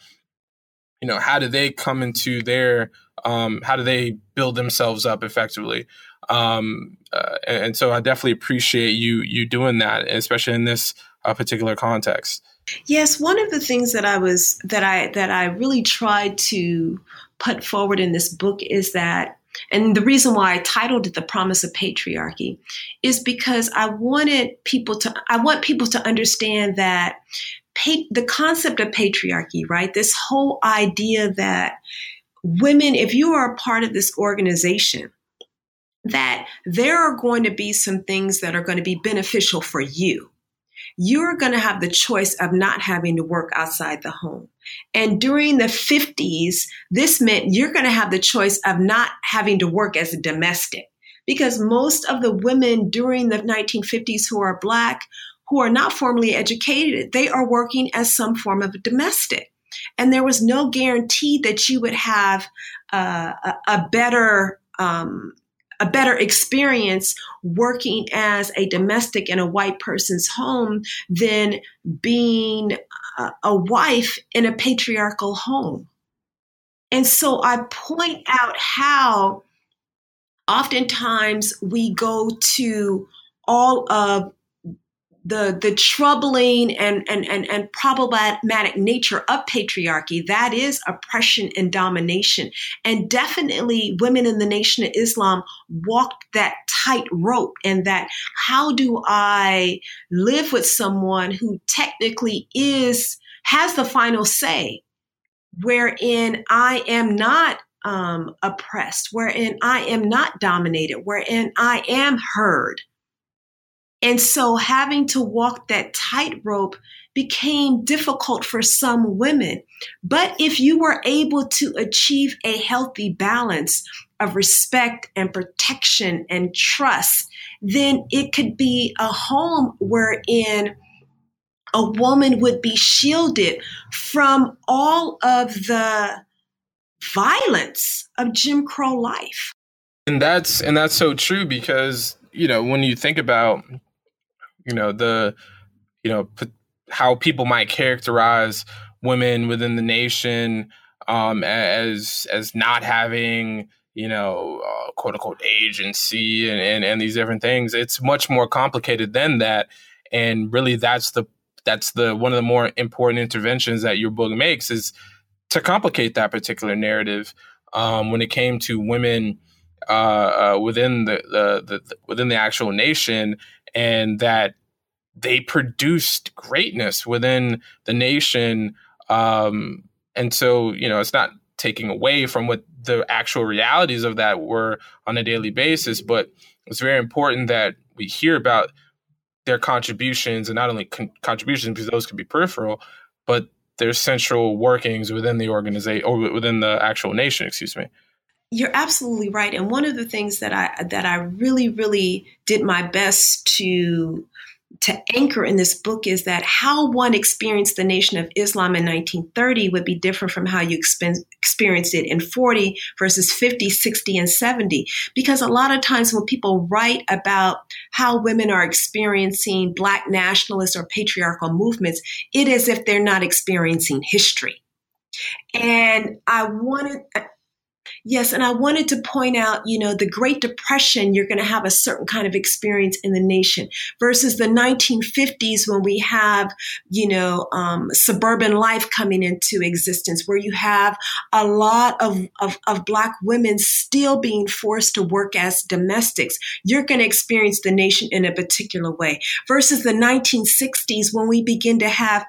you know how do they come into their um how do they build themselves up effectively? Um uh, and, and, so i definitely appreciate you you doing that especially in this uh, particular context. Yes one of the things that i was that i that i really tried to put forward in this book is that and the reason why I titled it The Promise of Patriarchy is because I wanted people to, I want people to understand that pa- the concept of patriarchy, right? This whole idea that women, if you are a part of this organization, that there are going to be some things that are going to be beneficial for you you're going to have the choice of not having to work outside the home. And during the 50s, this meant you're going to have the choice of not having to work as a domestic because most of the women during the 1950s who are Black, who are not formally educated, they are working as some form of a domestic. And there was no guarantee that you would have uh, a, a, better um, a better experience working as a domestic in a white person's home than being a, a wife in a patriarchal home. And so I point out how oftentimes we go to all of the the troubling and, and and and problematic nature of patriarchy that is oppression and domination. And definitely women in the nation of islam walked that tight rope and that how do i live with someone who technically is has the final say wherein i am not um, oppressed wherein i am not dominated wherein i am heard and so having to walk that tightrope became difficult for some women. But if you were able to achieve a healthy balance of respect and protection and trust, then it could be a home wherein a woman would be shielded from all of the violence of Jim Crow life. And that's and that's so true because you know when you think about you know the you know p- how people might characterize women within the nation um, as as not having you know, uh, quote unquote agency and, and, and these different things. It's much more complicated than that. And really that's the, that's the, one of the more important interventions that your book makes is to complicate that particular narrative. Um, when it came to women, uh, uh, within the, the, the, within the actual nation and that they produced greatness within the nation. Um, and so, you know, it's not taking away from what the actual realities of that were on a daily basis, but it's very important that we hear about their contributions and not only con- contributions because those could be peripheral, but their central workings within the organization or within the actual nation, excuse me. You're absolutely right. And one of the things that I that I really, really did my best to to anchor in this book is that how one experienced the Nation of Islam in 1930 would be different from how you experienced it in 40 versus 50, 60, and 70. Because a lot of times when people write about how women are experiencing Black nationalist or patriarchal movements, it is if they're not experiencing history. And I wanted, Yes, and I wanted to point out, you know, the Great Depression, you're going to have a certain kind of experience in the nation versus the 1950s when we have, you know, um, suburban life coming into existence, where you have a lot of, of, of Black women still being forced to work as domestics. You're going to experience the nation in a particular way versus the 1960s when we begin to have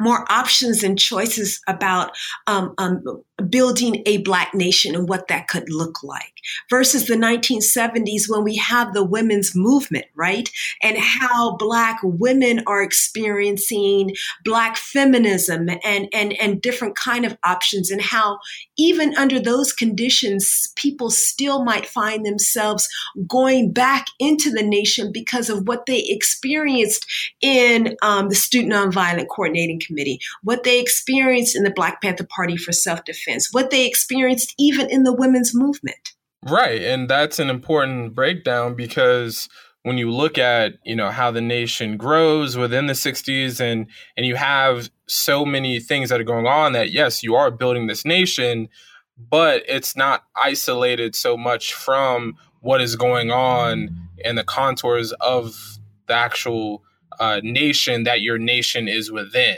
more options and choices about um, um, building a black nation and what that could look like versus the 1970s when we have the women's movement right and how black women are experiencing black feminism and and and different kind of options and how even under those conditions people still might find themselves going back into the nation because of what they experienced in um, the student nonviolent coordinating committee what they experienced in the black panther party for self-defense defense, what they experienced even in the women's movement. Right. And that's an important breakdown because when you look at, you know, how the nation grows within the 60s and and you have so many things that are going on that yes, you are building this nation, but it's not isolated so much from what is going on in the contours of the actual uh, nation that your nation is within.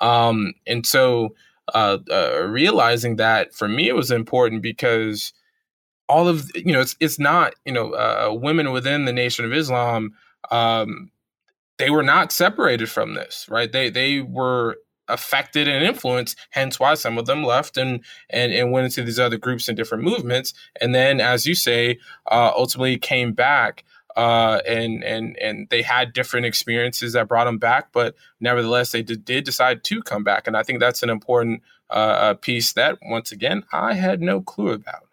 Um, and so uh, uh, realizing that for me it was important because all of you know it's it's not you know uh, women within the Nation of Islam um, they were not separated from this right they they were affected and influenced hence why some of them left and and and went into these other groups and different movements and then as you say uh, ultimately came back uh, and and and they had different experiences that brought them back, but nevertheless, they did, did decide to come back, and I think that's an important uh, piece that, once again, I had no clue about.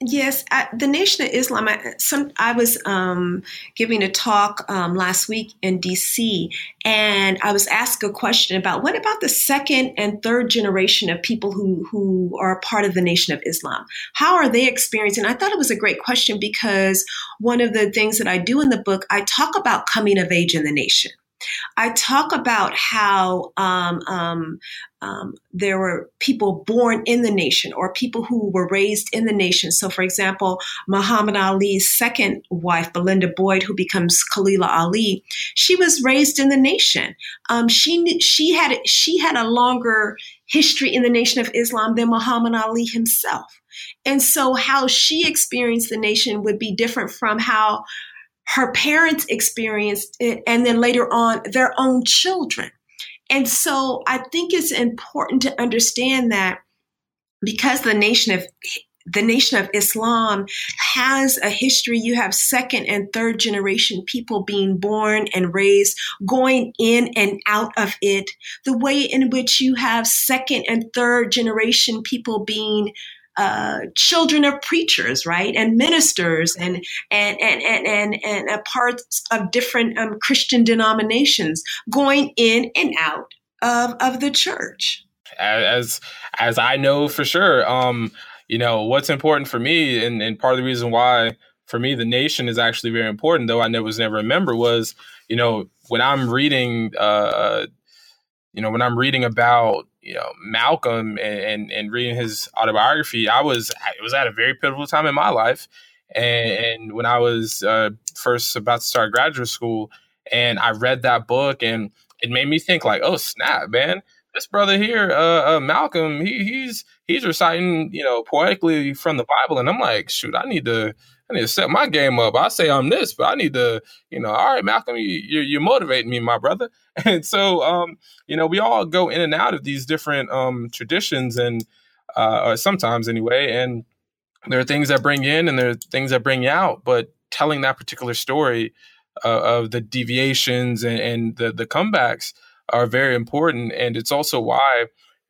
Yes, the Nation of Islam. I, some, I was um, giving a talk um, last week in D.C. and I was asked a question about what about the second and third generation of people who who are part of the Nation of Islam? How are they experiencing? I thought it was a great question because one of the things that I do in the book, I talk about coming of age in the nation. I talk about how um, um, um, there were people born in the nation or people who were raised in the nation. So, for example, Muhammad Ali's second wife, Belinda Boyd, who becomes Khalilah Ali, she was raised in the nation. Um, she she had she had a longer history in the Nation of Islam than Muhammad Ali himself. And so, how she experienced the nation would be different from how her parents experienced it, and then later on, their own children. And so I think it's important to understand that because the nation of the nation of Islam has a history. You have second and third generation people being born and raised, going in and out of it. The way in which you have second and third generation people being uh, children of preachers, right, and ministers, and and and and and, and uh, parts of different um, Christian denominations going in and out of of the church. As as I know for sure, um, you know what's important for me, and, and part of the reason why for me the nation is actually very important, though I was never a member, was you know when I'm reading. Uh, you know, when I'm reading about you know Malcolm and, and, and reading his autobiography, I was it was at a very pivotal time in my life, and, and when I was uh, first about to start graduate school, and I read that book, and it made me think like, oh snap, man, this brother here, uh, uh, Malcolm, he, he's he's reciting, you know, poetically from the Bible, and I'm like, shoot, I need to I need to set my game up. I say I'm this, but I need to, you know, all right, Malcolm, you, you're, you're motivating me, my brother. And so, um, you know, we all go in and out of these different um, traditions, and uh, sometimes anyway, and there are things that bring in and there are things that bring out, but telling that particular story uh, of the deviations and, and the the comebacks are very important, and it's also why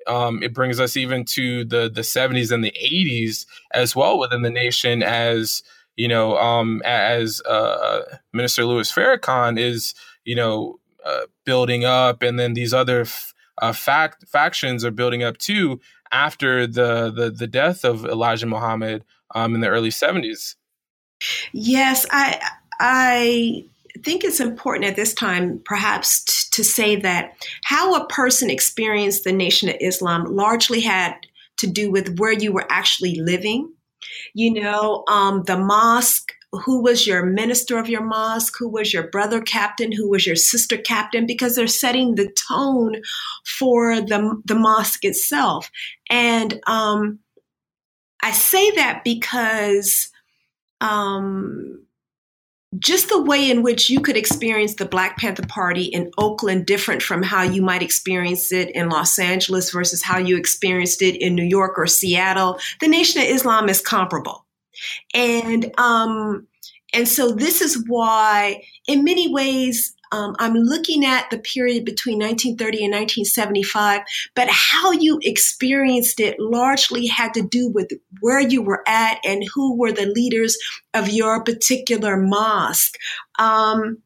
um, it brings us even to the the 70s and the 80s as well within the nation as you know um, as uh, Minister Louis Farrakhan is you know uh, building up, and then these other f- uh, fact factions are building up too after the the, the death of Elijah Muhammad um, in the early 70s. Yes, I I think it's important at this time, perhaps, to say that how a person experienced the Nation of Islam largely had to do with where you were actually living. You know, um, the mosque, who was your minister of your mosque, who was your brother captain, who was your sister captain, because they're setting the tone for the, the mosque itself. And um, I say that because um, just the way in which you could experience the Black Panther Party in Oakland different from how you might experience it in Los Angeles versus how you experienced it in New York or Seattle. The Nation of Islam is comparable. And um, and so this is why, in many ways, um, I'm looking at the period between 1930 and 1975, but how you experienced it largely had to do with where you were at and who were the leaders of your particular mosque. Um,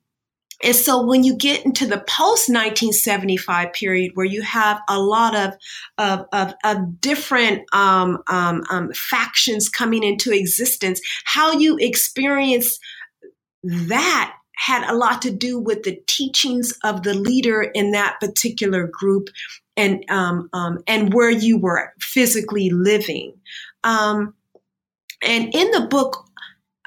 and so when you get into the post 1975 period where you have a lot of, of, of, of different um, um, um, factions coming into existence, how you experience that had a lot to do with the teachings of the leader in that particular group and um, um, and where you were physically living. Um, and in the book,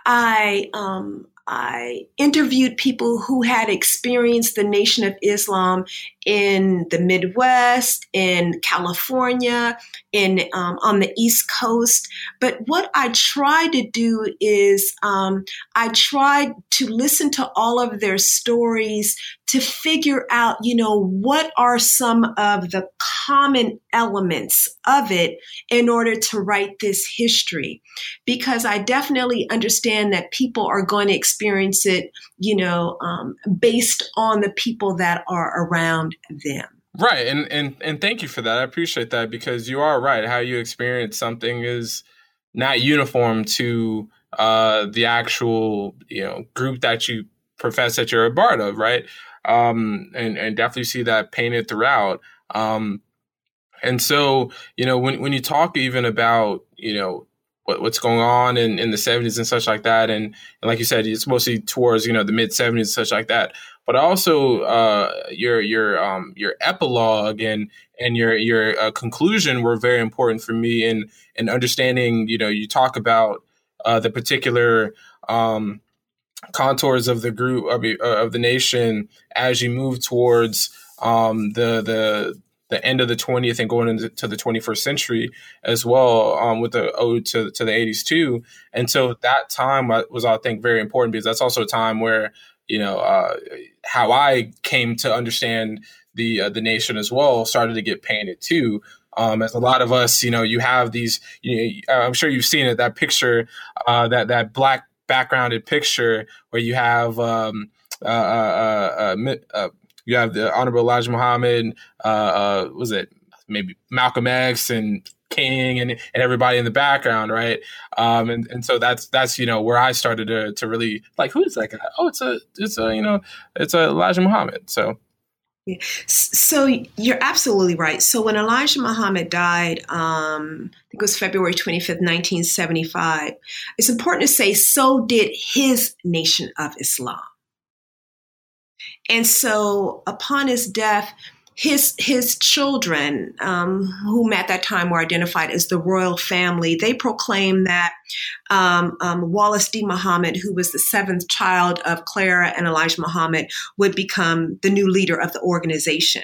I um, I interviewed people who had experienced the Nation of Islam in the Midwest, in California, in um, on the East Coast. But what I try to do is um, I try to listen to all of their stories to figure out, you know, what are some of the common elements of it in order to write this history. Because I definitely understand that people are going to experience it, you know, um, based on the people that are around them. Right, and and and thank you for that. I appreciate that because you are right. How you experience something is not uniform to uh, the actual you know group that you profess that you're a part of, right? Um, and and definitely see that painted throughout. Um, and so you know when when you talk even about you know what, what's going on in, in the 70s and such like that and, and like you said it's mostly towards you know the mid 70s and such like that but also uh, your your um, your epilogue and and your your uh, conclusion were very important for me in in understanding. You know, you talk about uh, the particular um, contours of the group of, of the nation as you move towards um, the the the end of the 20th and going into the 21st century as well um, with the ode to, to the 80s too and so that time was i think very important because that's also a time where you know uh, how I came to understand the uh, the nation as well started to get painted too. Um, as a lot of us, you know, you have these. You know, I'm sure you've seen it. That picture, uh, that that black backgrounded picture where you have um, uh, uh, uh, uh you have the Honorable Elijah Muhammad. was it maybe Malcolm X and King and, and everybody in the background, right? Um, and, and so that's that's you know where I started to to really like who is that guy? Oh, it's a it's a you know it's a Elijah Muhammad. So. Yeah. So you're absolutely right. So when Elijah Muhammad died, um, I think it was February 25th, 1975, it's important to say so did his nation of Islam. And so upon his death, his his children, um, whom at that time were identified as the royal family, they proclaimed that um, um, Wallace D. Muhammad, who was the seventh child of Clara and Elijah Muhammad, would become the new leader of the organization.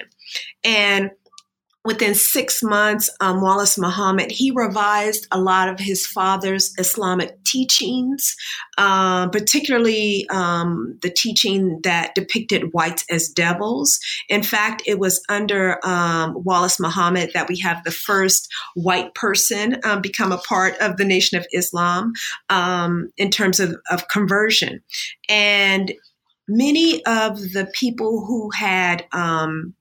And within six months, um, Wallace Muhammad, he revised a lot of his father's Islamic teachings, uh, particularly um, the teaching that depicted whites as devils. In fact, it was under um, Wallace Muhammad that we have the first white person um, become a part of the Nation of Islam um, in terms of, of conversion. And many of the people who had um,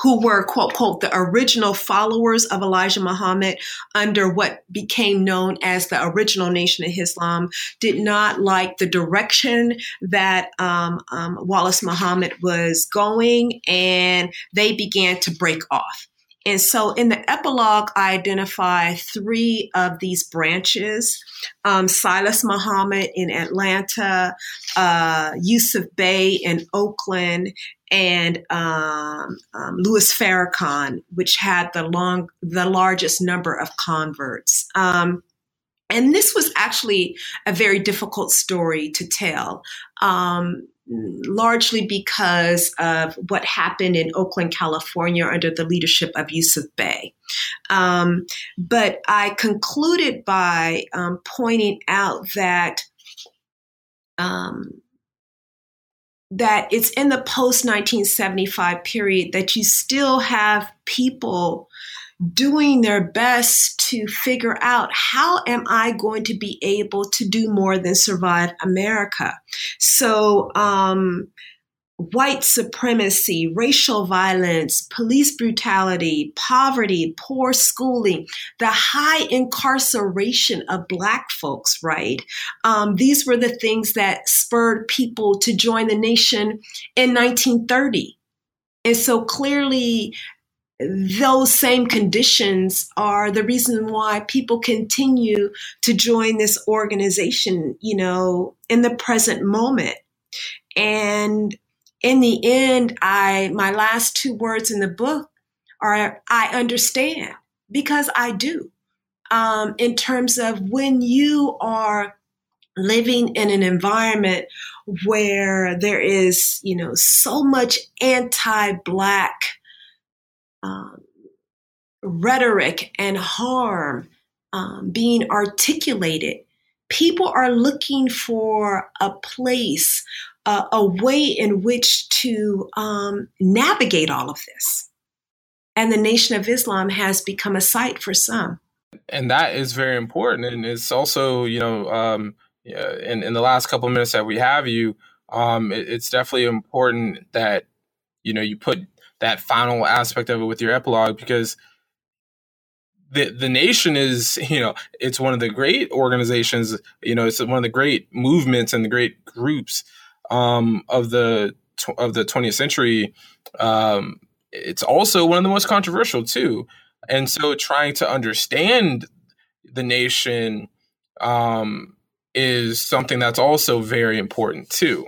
who were quote quote the original followers of Elijah Muhammad under what became known as the original Nation of Islam did not like the direction that um, um, Wallace Muhammad was going, and they began to break off. And so in the epilogue, I identify three of these branches um, Silas Muhammad in Atlanta, uh, Yusuf Bey in Oakland, and um, um, Louis Farrakhan, which had the long, the largest number of converts. Um, and this was actually a very difficult story to tell, um, largely because of what happened in Oakland, California, under the leadership of Yusuf Bey. Um, but I concluded by um, pointing out that um, that it's in the post 1975 period that you still have people doing their best to figure out how am I going to be able to do more than survive America. So, um, white supremacy, racial violence, police brutality, poverty, poor schooling, the high incarceration of Black folks, right? Um, these were the things that spurred people to join the nation in 1930. And so clearly, those same conditions are the reason why people continue to join this organization, you know, in the present moment. And in the end, I my last two words in the book are I understand because I do. Um, in terms of when you are living in an environment where there is, you know, so much anti-black um, rhetoric and harm um, being articulated, people are looking for a place a, a way in which to um, navigate all of this. And the Nation of Islam has become a site for some. And that is very important. And it's also, you know, um, in, in the last couple minutes that we have you, um, it, it's definitely important that, you know, you put that final aspect of it with your epilogue because the the nation is you know it's one of the great organizations you know it's one of the great movements and the great groups um, of the of the 20th century, um, it's also one of the most controversial too. And so, trying to understand the nation um, is something that's also very important too.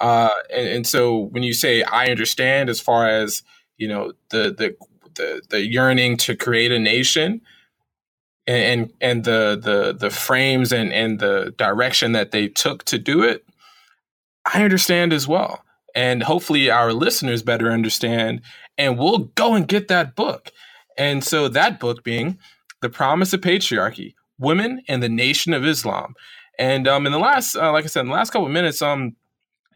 Uh, and, and, so, when you say "I understand," as far as you know, the the the, the yearning to create a nation, and and the the the frames and and the direction that they took to do it I understand as well. And hopefully our listeners better understand. And we'll go and get that book. And so that book being The Promise of Patriarchy Women and the Nation of Islam. And um, in the last, uh, like I said, in the last couple of minutes, um,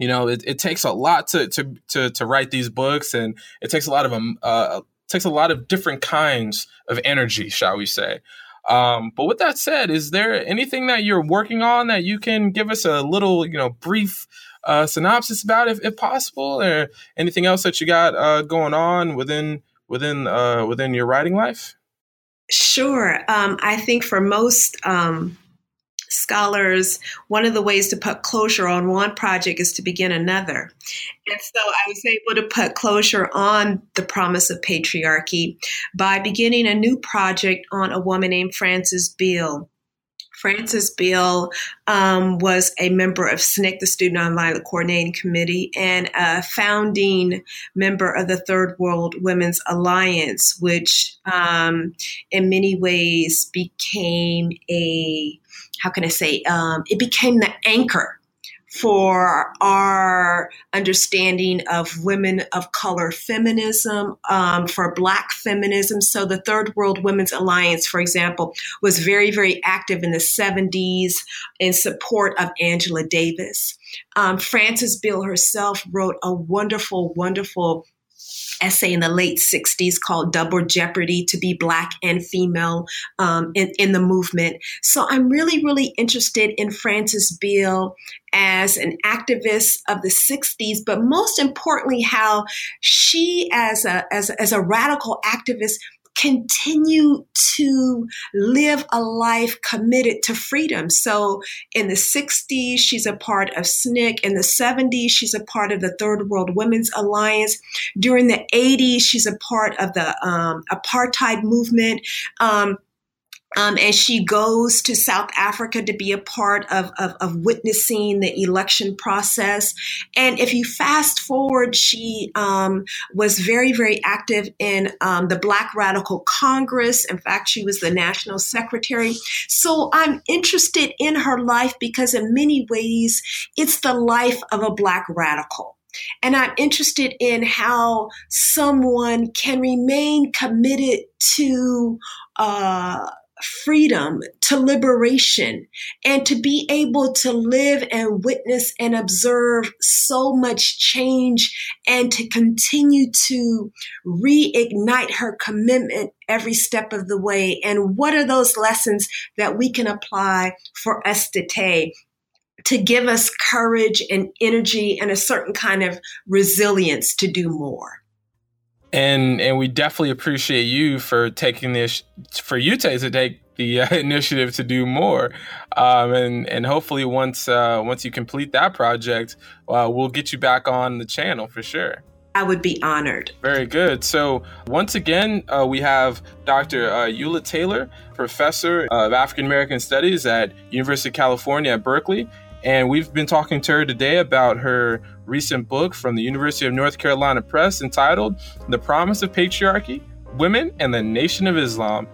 you know, it, it takes a lot to, to to to write these books, and it takes a lot of um, uh, takes a lot of different kinds of energy, shall we say. Um, but with that said, is there anything that you're working on that you can give us a little, you know, brief uh, synopsis about if, if, possible, or anything else that you got uh, going on within within uh, within your writing life? Sure. Um, I think for most um, scholars, one of the ways to put closure on one project is to begin another. And so I was able to put closure on the promise of patriarchy by beginning a new project on a woman named Frances Beale Frances Beale um, was a member of SNCC, the Student Nonviolent Coordinating Committee, and a founding member of the Third World Women's Alliance, which um, in many ways became a, how can I say, um, it became the anchor for our understanding of women of color feminism, um, for Black feminism. So, the Third World Women's Alliance, for example, was very, very active in the 70s in support of Angela Davis. Um, Frances Beale herself wrote a wonderful, wonderful essay in the late 60s called Double Jeopardy to be Black and Female um, in, in the movement. So I'm really, really interested in Frances Beale as an activist of the 60s, but most importantly, how she, as a, as, as a radical activist, continue to live a life committed to freedom. So in the 60s, she's a part of SNCC. In the 70s, she's a part of the Third World Women's Alliance. During the 80s, she's a part of the um, apartheid movement. Um, um, and she goes to South Africa to be a part of, of, of, witnessing the election process. And if you fast forward, she um, was very, very active in um, the Black Radical Congress. In fact, she was the national secretary. So I'm interested in her life because, in many ways, it's the life of a Black radical. And I'm interested in how someone can remain committed to uh, freedom, to liberation, and to be able to live and witness and observe so much change and to continue to reignite her commitment every step of the way. And what are those lessons that we can apply for us today? To give us courage and energy and a certain kind of resilience to do more and and we definitely appreciate you for taking this for you to, to take the uh, initiative to do more um, and and hopefully once uh, once you complete that project uh, we'll get you back on the channel for sure I would be honored. Very good. So, once again, uh, we have Dr. Uh, Ula Taylor, professor of African American Studies at University of California at Berkeley, and we've been talking to her today about her recent book from the University of North Carolina Press entitled The Promise of Patriarchy Women and the Nation of Islam